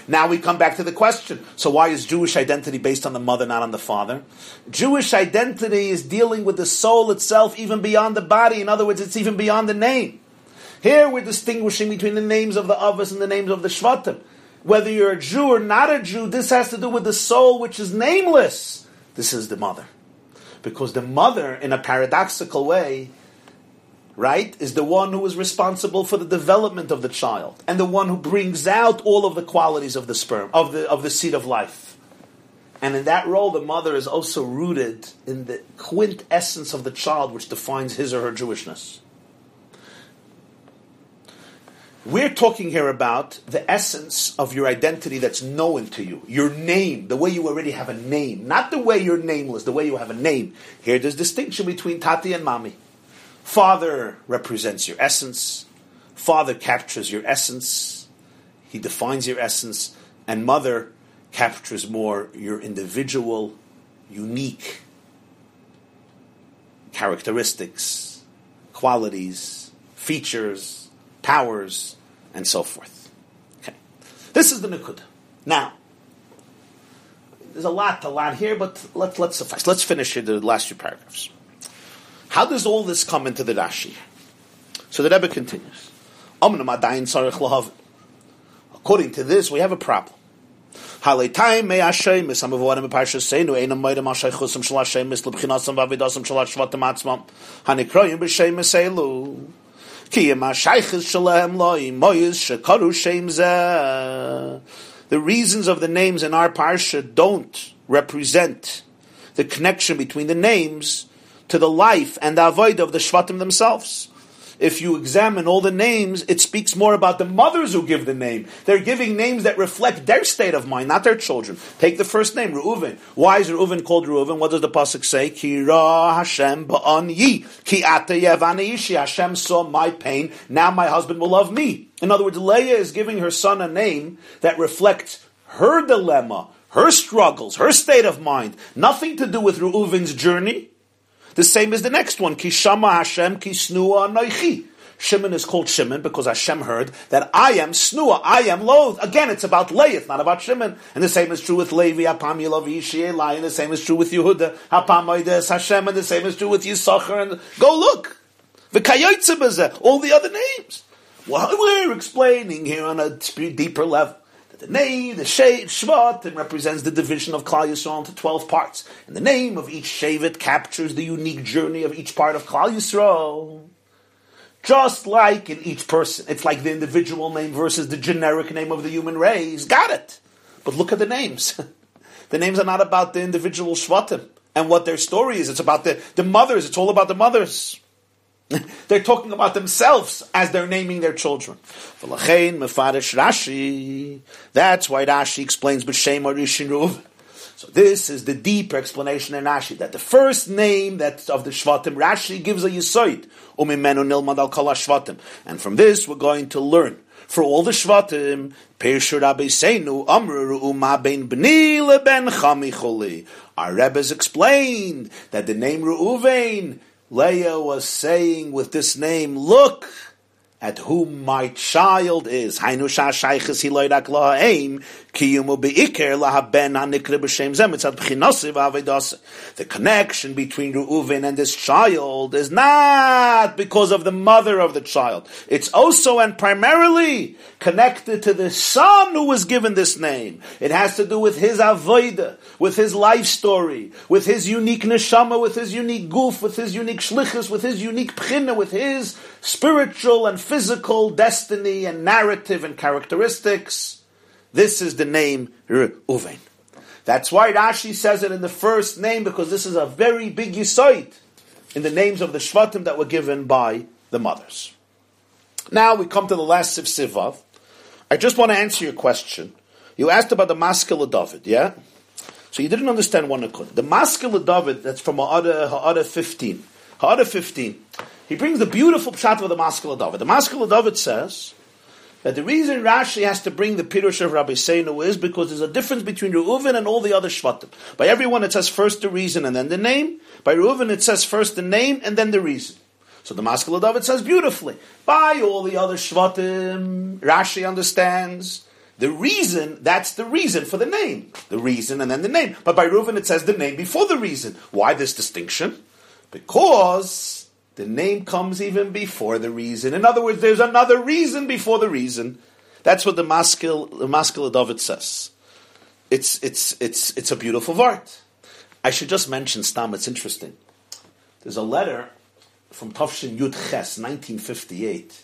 Now we come back to the question. So why is Jewish identity based on the mother, not on the father? Jewish identity is dealing with the soul itself, even beyond the body. In other words, it's even beyond the name. Here we're distinguishing between the names of the Avos and the names of the Shvatim. Whether you're a Jew or not a Jew, this has to do with the soul which is nameless. This is the mother. Because the mother, in a paradoxical way, right, is the one who is responsible for the development of the child and the one who brings out all of the qualities of the sperm, of the, of the seed of life. And in that role, the mother is also rooted in the quintessence of the child, which defines his or her Jewishness. We're talking here about the essence of your identity that's known to you, your name, the way you already have a name, not the way you're nameless, the way you have a name. Here, there's distinction between Tati and Mami. Father represents your essence. Father captures your essence. He defines your essence. And mother captures more your individual, unique characteristics, qualities, features, powers, and so forth. Okay. This is the Nukuda. Now, there's a lot, a lot here, but let, let's suffice. Let's finish the last few paragraphs. How does all this come into the Rashi? So the Rebbe continues. According to this, we have a problem. The reasons of the names in our parsha don't represent the connection between the names to the life and the avoid of the Shvatim themselves. If you examine all the names, it speaks more about the mothers who give the name. They're giving names that reflect their state of mind, not their children. Take the first name, Reuven. Why is Reuven called Reuven? What does the pasuk say? Ki ra Hashem ba'an yi. Ki ishi. Hashem saw my pain. Now my husband will love me. In other words, Leah is giving her son a name that reflects her dilemma, her struggles, her state of mind. Nothing to do with Reuven's journey. The same as the next one. Kishama Hashem kisnua noichi. Shimon is called Shimon because Hashem heard that I am snua, I am loath. Again, it's about Leah, it's not about Shimon. And the same is true with Levi, Hapam Yilav and the same is true with Yehuda, Oides Hashem, and the same is true with Yisachar. And go look, the all the other names. Well, we're explaining here on a deeper level the name, the Shvat, it represents the division of Klal Yisrael into 12 parts. And the name of each Shevet captures the unique journey of each part of Klal Yisrael. Just like in each person. It's like the individual name versus the generic name of the human race. Got it. But look at the names. the names are not about the individual Shvatim and what their story is. It's about the, the mothers. It's all about the mothers. they're talking about themselves as they're naming their children. That's why Rashi explains B'Shem Arishin So this is the deeper explanation in Rashi that the first name that of the Shvatim Rashi gives a Yisoid Umimenu Nilmad Al Shvatim, and from this we're going to learn for all the Shvatim Pershu Rabboseinu Amru Uma Ben Bni Ben Chamicholi. Our Rebbe's explained that the name Reuven Leah was saying with this name, look, at whom my child is. The connection between Reuven and this child is not because of the mother of the child. It's also and primarily connected to the son who was given this name. It has to do with his avoida, with his life story, with his unique neshama, with his unique guf, with his unique shlichus, with his unique pchina, with his spiritual and physical destiny and narrative and characteristics. This is the name Reuven. That's why Rashi says it in the first name because this is a very big yisoid in the names of the Shvatim that were given by the mothers. Now we come to the last Siv Sivav. I just want to answer your question. You asked about the Maskil David, yeah? So you didn't understand one Nakud. The Maskil David, that's from Ha'ara, Ha'ara 15. Ha'ara 15 he brings the beautiful pshat of the Maskil of David. The Maskil of David says that the reason Rashi has to bring the Pirush of Rabboseinu is because there's a difference between Reuven and all the other Shvatim. By everyone it says first the reason and then the name. By Reuven it says first the name and then the reason. So the Maskil of David says beautifully. By all the other Shvatim, Rashi understands the reason, that's the reason for the name. The reason and then the name. But by Reuven it says the name before the reason. Why this distinction? Because the name comes even before the reason. In other words, there's another reason before the reason. That's what the maskil the maskil David says. It's it's it's it's a beautiful word. I should just mention Stam. It's interesting. There's a letter from Tafshin Yud Ches, 1958.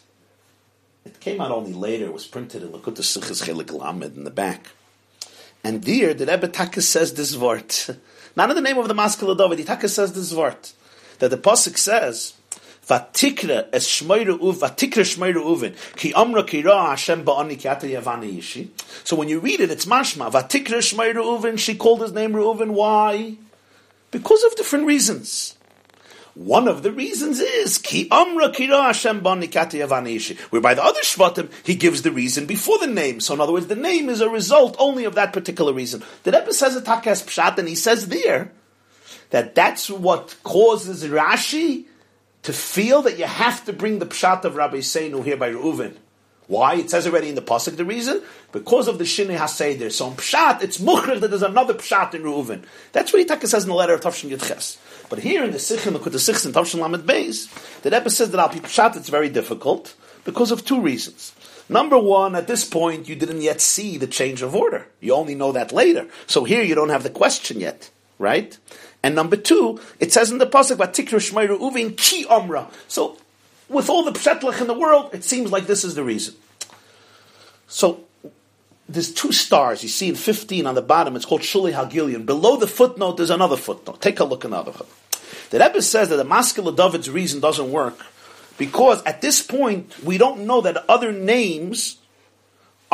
It came out only later. It was printed in Lakut Sichas Chelik Lamed in the back. And there, the Rebbe Taka says this word. Not in the name of the Maskil David. Taka says this word. That the Pasuk says, Vatikra es shmeire uv, vatikra shmeire uvin, ki amra ki ra Hashem ba'ani ki ata yavani yishi. So when you read it, it's mashma. Vatikra shmeire uvin, she called his name Reuven. Why? Because of different reasons. One of the reasons is ki amra kira Hashem yavanishi. Whereby the other shvatim he gives the reason before the name. So in other words, the name is a result only of that particular reason. The Rebbe says a takas pshat, and he says there that that's what causes Rashi to feel that you have to bring the pshat of Rabboseinu here by Reuven. Why? It says already in the pasuk the reason because of the shinei haseder. So in pshat, it's muchrik that there's another pshat in Reuven. That's what Itaka says in the letter of Tavshin Yudches. But here in the Sichim, the Kut Sichs and Tavshin Lamed Beis, the Rebbe says that al pshat it's very difficult because of two reasons. Number one, at this point, you didn't yet see the change of order. You only know that later. So here you don't have the question yet, right? And number two, it says in the pasuk, "Vatikra Shmeiru Uvin Ki Omra." So, with all the pshetlach in the world, it seems like this is the reason. So, there's two stars you see in 15 on the bottom. It's called Shuli Hagilion. Below the footnote, there's another footnote. Take a look another. one. The Rebbe says that the Maskil David's reason doesn't work because at this point we don't know that other names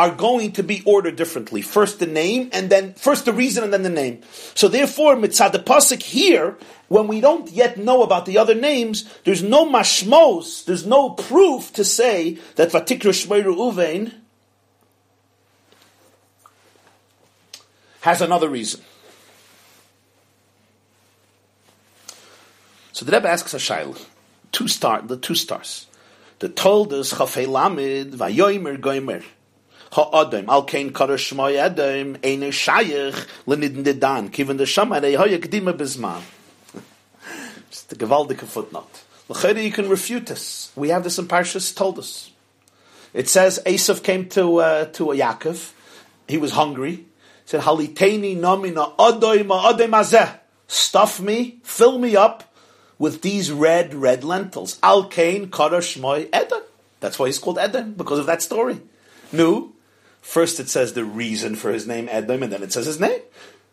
are going to be ordered differently. First the name, and then first the reason, and then the name. So therefore, mitzad the pasuk here, when we don't yet know about the other names, there's no mashmos, there's no proof to say that vatikra shmeiru uvein has another reason. So the Rebbe asks a shaila, two star, the two stars. The Toldus chafei lamid vayoymer goymer ha'adam al kain kara shmoy adam shayach lenidin de kiven de shamare hoye gdima bizman. It's the gewaldige footnote. L'chayre you can refute this. We have this in Parshas Toldus. It says Esav came to uh, to a Yaakov. He was hungry. He said haliteni nomina adoy ma adoy. Stuff me, fill me up with these red red lentils. Al kain kara shmoy Edom. That's why he's called Edom because of that story. No, First it says the reason for his name Edom, and then it says his name.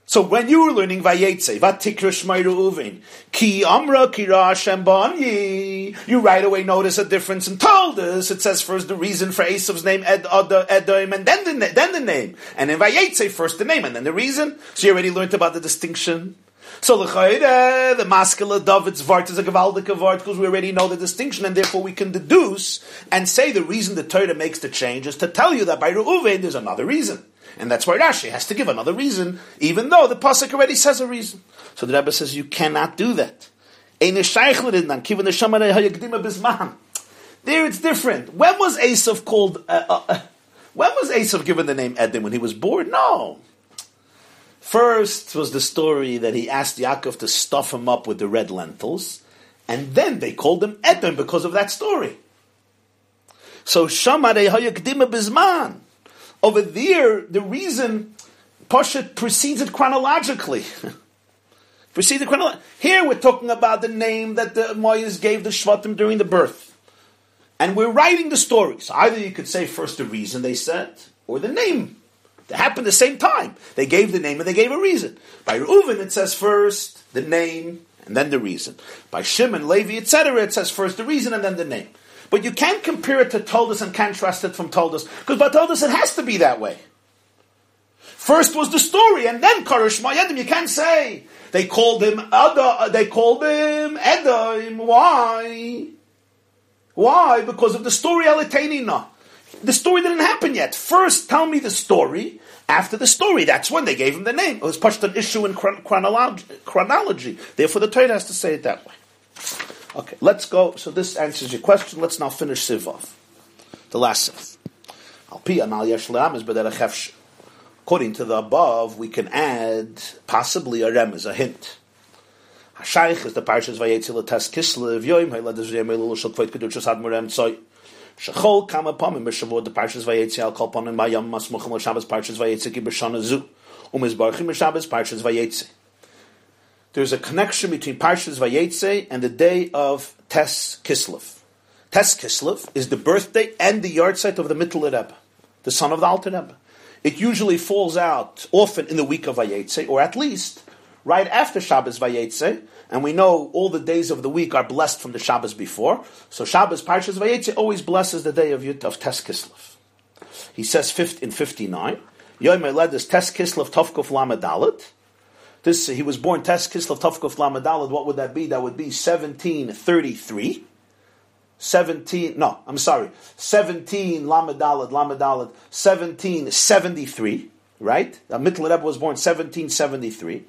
So when you were learning Vayetze, Vatikra Ki Amra Kira Hashem Ba'anyi, you right away notice a difference and Toldus. It says first the reason for Esav's name Ed, Edom, and then the, then the name. And in Vayetze, first the name, and then the reason. So you already learned about the distinction. So l'chayre, the Maskil David's vart is a gewaldige vart because we already know the distinction, and therefore we can deduce and say the reason the Torah makes the change is to tell you that by Reuven there's another reason, and that's why Rashi has to give another reason, even though the pasuk already says a reason. So the Rebbe says you cannot do that. There it's different. When was Esav called? Uh, uh, uh, when was Esav given the name Edom? When he was born? No. First was the story that he asked Yaakov to stuff him up with the red lentils, and then they called him Edom because of that story. So Shamarei Hayakdima Bizman. Over there, the reason Pashat precedes it chronologically. precedes it chronologically. Here we're talking about the name that the Moyes gave the Shvatim during the birth. And we're writing the story. So either you could say first the reason they said, or the name they happened the same time. They gave the name and they gave a reason. By Reuven, it says first the name and then the reason. By Shimon, Levi, etc., it says first the reason and then the name. But you can't compare it to Toldus and contrast it from Toldus, because by Toldus it has to be that way. First was the story, and then Karish Mayadim. You can't say they called him Ada, they called him Edom. Why? Why? Because of the story Alitainina. The story didn't happen yet. First, tell me the story. After the story, that's when they gave him the name. It was pushed an issue in chronology, chronology. Therefore, the Torah has to say it that way. Okay, let's go. So this answers your question. Let's now finish Sivov, the last Siv. According to the above, we can add possibly a remez, a hint. Hashaych is the parshas vayetzi lates kislev yoim haylad ezriyam elul shal kvoit kedushas ad murem tzoi. Kama pamim the parshas al kol l'shabbos parshas ki b'shana zu b'shabbos parshas. There's a connection between parshas vayetzi and the day of Tes Kislev. Tes Kislev is the birthday and the yahrzeit of the Mittel Rebbe, the son of the Alter Rebbe. It usually falls out often in the week of Vayetze, or at least right after Shabbos Vayetze, and we know all the days of the week are blessed from the Shabbos before. So Shabbos Parshas Vayetze always blesses the day of Yud of Tes Kislev. He says fifth in 59, Yom Eled is Tes Kislev Tovkuf Lamadalit. This he was born Tes Kislev Tovkuf Lamadalit. What would that be? That would be 1733. 17, no, I'm sorry, 17 Lamadalad, Lamadalad, 1773, right? The Mittel Rebbe was born 1773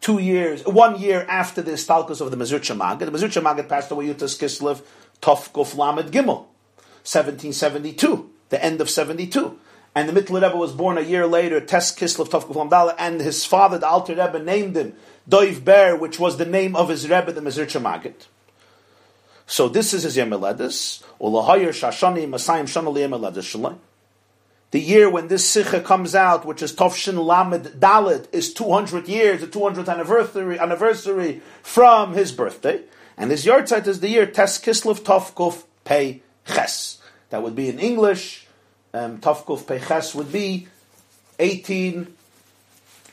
two years, one year after the Stalkus of the Mezritcher Maggid. The Mezritcher Maggid passed away Yutas Kislev Tov Lamed Gimel, 1772, the end of 72. And the Mittel Rebbe was born a year later, Tes Kislev Tov Lamdala, and his father, the Alter Rebbe, named him Doiv Ber, which was the name of his Rebbe, the Mezritcher Maggid. So this is his Yemeledis, Ulahayir Shashani Masayim Shanali Yemeledis Shalai. The year when this Sikha comes out, which is Tovshin Lamed Dalit, is 200 years, the 200th anniversary, anniversary from his birthday. And his yahrzeit is the year Tes Kislev Tovkuf Pei Ches. That would be in English, um, Tovkuf Pei Ches would be 18,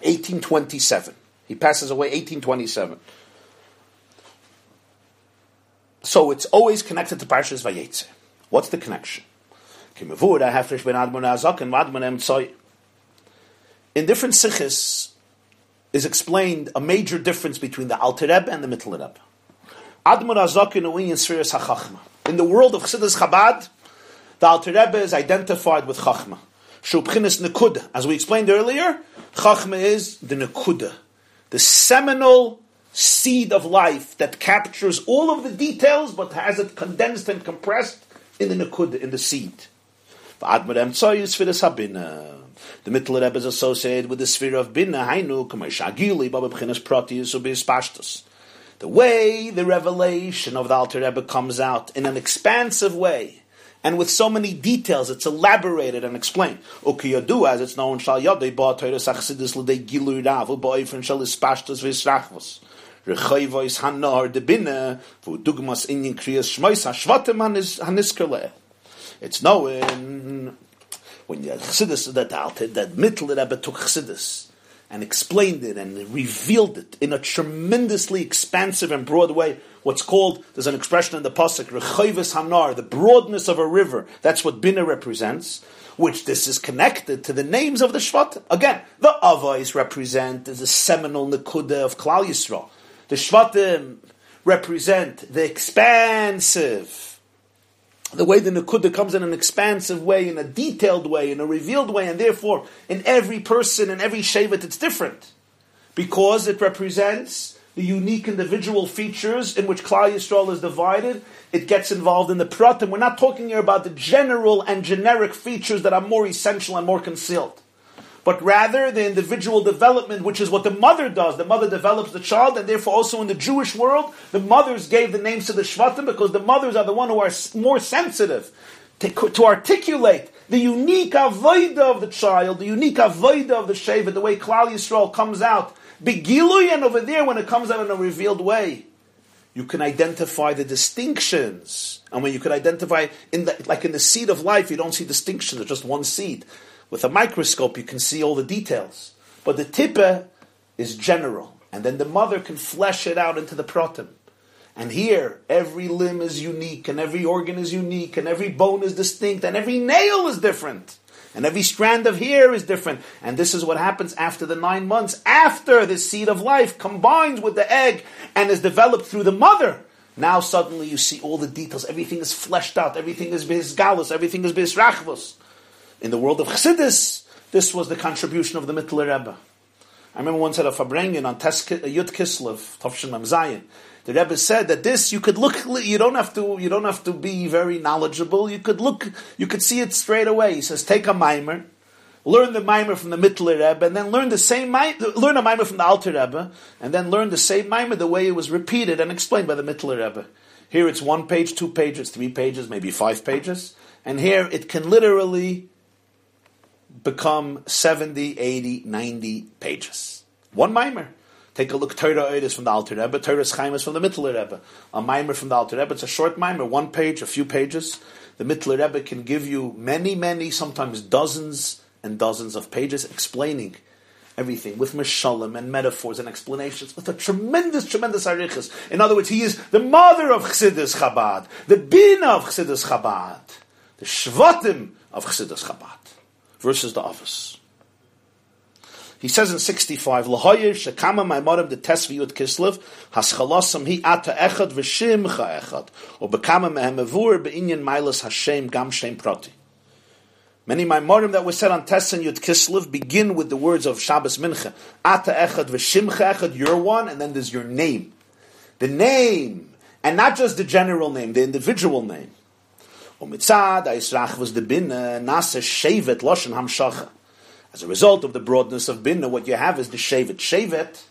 1827. He passes away 1827. So it's always connected to Parshas Vayetze. What's the connection? In different sikhs is explained a major difference between the Alter Rebbe and the Mittel Rebbe. Admon. In the world of Chassidus Chabad, the Alter Rebbe is identified with Chachma. Shubchinis Nekuda. As we explained earlier, Chachma is the Nekuda, the seminal seed of life that captures all of the details but has it condensed and compressed in the Nekuda, in the seed. The Mittel Rebbe is associated with the sphere of Bina, Hainu, Kamashagili, Baba Bchinas Protius. The way the revelation of the Alter Rebbe comes out in an expansive way, and with so many details, it's elaborated and explained. Ukiyadu, as it's known, Shal Yadei Ba Teres Achsidis L'dei Gilu Rav, Ba'ifrin Shal Ispashtus V'Yisrachvos. Rechoivois Hanar de Bina, Vu Dugmas Inyan Kriyas Shmois HaShvatim Haniskerleh. It's known when you Chassidus that that Mittel Rebbe took Chassidus and explained it and revealed it in a tremendously expansive and broad way. What's called, there's an expression in the Pasuk, Rechoivis Hanar, the broadness of a river. That's what Bina represents, which this is connected to the names of the Shvat. Again, the Avais represent a seminal Nekuda of Klal Yisrael. The Shvatim represent the expansive the way the Nakuda comes in an expansive way, in a detailed way, in a revealed way, and therefore in every person, in every Shevet, it's different. Because it represents the unique individual features in which Klal Yisrael is divided, it gets involved in the Pratim. We're not talking here about the general and generic features that are more essential and more concealed but rather the individual development, which is what the mother does. The mother develops the child, and therefore also in the Jewish world, the mothers gave the names to the Shvatim because the mothers are the one who are more sensitive to, to articulate the unique avoida of the child, the unique avoida of the Sheva, the way Klal Yisrael comes out. Begilui, and over there, when it comes out in a revealed way, you can identify the distinctions. And when you can identify, in the, like in the seed of life, you don't see distinctions, it's just one seed. With a microscope, you can see all the details. But the tippa is general. And then the mother can flesh it out into the protim. And here, every limb is unique, and every organ is unique, and every bone is distinct, and every nail is different. And every strand of hair is different. And this is what happens after the nine months, after the seed of life combines with the egg and is developed through the mother. Now suddenly you see all the details. Everything is fleshed out. Everything is bisgalus. Everything is bisrachvus. In the world of Chassidus, this was the contribution of the Mittler Rebbe. I remember once at a Farbrengen on uh, Yud Kislev, Tovshin Mamzayin. The Rebbe said that this you could look. You don't have to. You don't have to be very knowledgeable. You could look. You could see it straight away. He says, take a mimer, learn the mimer from the Mittler Rebbe, and then learn the same mimer, learn a mimer from the Alter Rebbe, and then learn the same mimer the way it was repeated and explained by the Mittler Rebbe. Here it's one page, two pages, three pages, maybe five pages, and here it can literally become 70, 80, 90 pages. One mimer. Take a look, Torah is from the Alter Rebbe, Torah Chaim is from the Mittler Rebbe. A mimer from the Alter Rebbe, it's a short mimer, one page, a few pages. The Mittler Rebbe can give you many, many, sometimes dozens and dozens of pages explaining everything with mishalim and metaphors and explanations with a tremendous, tremendous arichas. In other words, he is the mother of Chassidus Chabad, the bina of Chassidus Chabad, the shvatim of Chassidus Chabad versus the office. He says in 65, L'hoyer shekama maimarim de tesviyut kislev, haschalasam hi ata echad v'shimcha echad, or bekama mehem evur be'inyan milas Hashem gam shem proti. Many maimarim that were said on Tes and Yud Kislev begin with the words of Shabbos Mincha. Ata echad v'shimcha echad, you're one, and then there's your name. The name, and not just the general name, the individual name. Umitzad, Aisrach was the binna, nasa shevet loshen hamshacha. As a result of the broadness of binna, what you have is the shevet. Shevet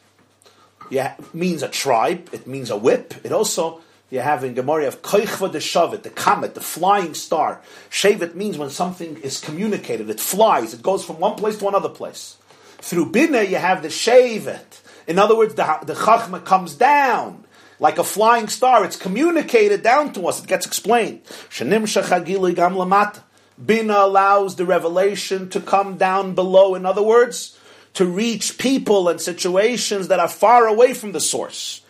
yeah, means a tribe, it means a whip. It also, you have in Gemara of koichva de shavet, the comet, the flying star. Shevet means when something is communicated, it flies, it goes from one place to another place. Through binna, you have the shevet. In other words, the, the chachma comes down like a flying star. It's communicated down to us. It gets explained. Bina allows the revelation to come down below. In other words, to reach people and situations that are far away from the source.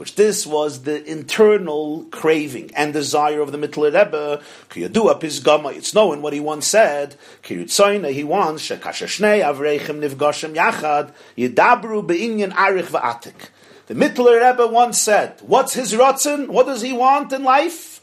Which this was the internal craving and desire of the Mittler Rebbe. Kiyadua Pisgama, it's known what he once said. He wants, Shekasha Shnei Avreichem Nivgoshem Yachad, Yidabru Be'inyan Arich Va'atik. The Mittler Rebbe once said, what's his rotzen? What does he want in life?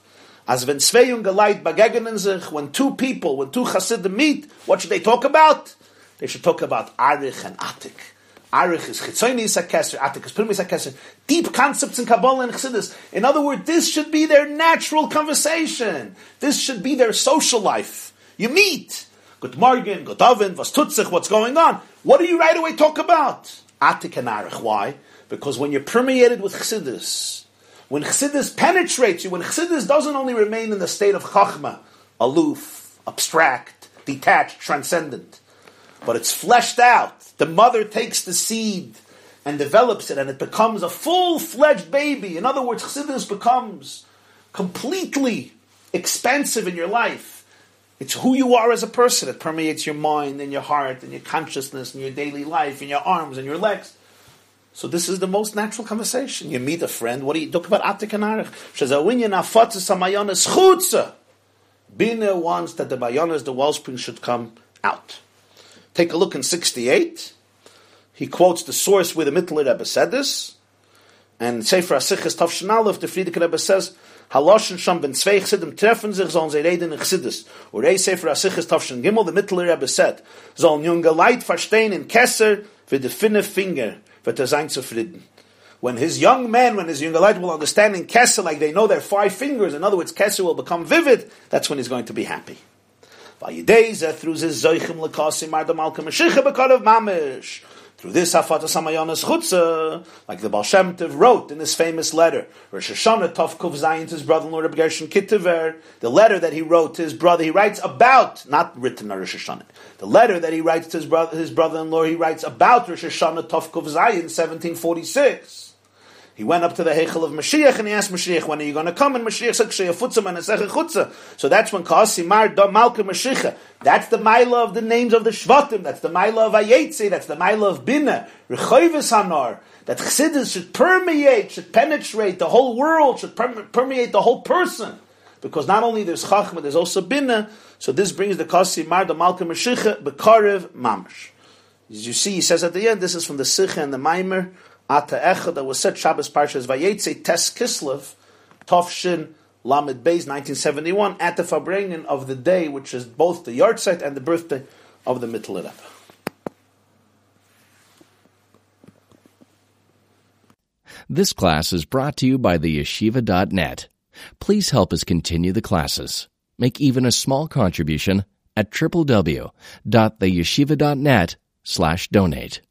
As when when two people, when two Chassidim meet, what should they talk about? They should talk about Arich and Atik. Arich is Chitzoni is Akeser, Atik is Prim is Akeser. Deep concepts in Kabbalah and Chassidus. In other words, this should be their natural conversation. This should be their social life. You meet. Good morgen, good oven, was tut sich, what's going on? What do you right away talk about? Atik and Arich. Why? Because when you're permeated with Chassidus, when Chassidus penetrates you, when Chassidus doesn't only remain in the state of Chachma, aloof, abstract, detached, transcendent, but it's fleshed out. The mother takes the seed and develops it, and it becomes a full-fledged baby. In other words, Chassidus becomes completely expansive in your life. It's who you are as a person. It permeates your mind and your heart and your consciousness and your daily life and your arms and your legs. So this is the most natural conversation. You meet a friend. What do you talk about? Atik and Arich. Bina wants that the bayonas, the wellspring, should come out. Take a look in 68. He quotes the source where the Mittler Rebbe said this. And Sefer Asichas Tavshin Aleph, the Frierdiker Rebbe says, Haloschen sham ben zwei Chsidim treffen sich, sollen sie reden in Chsidis. Or Rei Sefer Asichas Tavshin Gimel, the Mittler Rebbe said, sollen junge Leid verstehen in Kesser, für die finne Finger, wird er sein zufrieden. When his young men, when his younger light will understand in Kesser, like they know their five fingers, in other words, Kesser will become vivid, that's when he's going to be happy. Through this zoichim lekasim mar malka mashicha bekarav mamish. Through this hafata samayonas chutza, like the Baal Shem wrote in this famous letter, Rosh Hashanah Tov Zayin to his brother-in-law Rabbi Gershon Kittiver, the letter that he wrote to his brother, he writes about, not written on Rosh Hashanah, the letter that he writes to his brother, his brother-in-law, he writes about Rosh Hashanah Tov Zayin, 1746. He went up to the Heichel of Mashiach and he asked Mashiach, when are you going to come? And Mashiach said, Ksheyafutzim. So that's when Kasimar da Malka Mashiach. That's the Maila of the names of the Shvatim. That's the Maila of Ayetze. That's the Maila of Bina. Rechoivis Hanar. That Chassidus should permeate, should penetrate the whole world, should permeate the whole person. Because not only there's Chachma, there's also Bina. So this brings the Kasimar da Malka Mashiach, Bekarev Mamash. As you see, he says at the end, this is from the Sikha and the Maimer, Ata Echad was said Shabbos Parshas Vayetze Tes Kislev Tovshin Lamed Beis 1971 at the Farbrengen of the day, which is both the yard site and the birthday of the Mittler This class is brought to you by the yeshiva.net. Please help us continue the classes. Make even a small contribution at www.theyeshiva.net slash donate.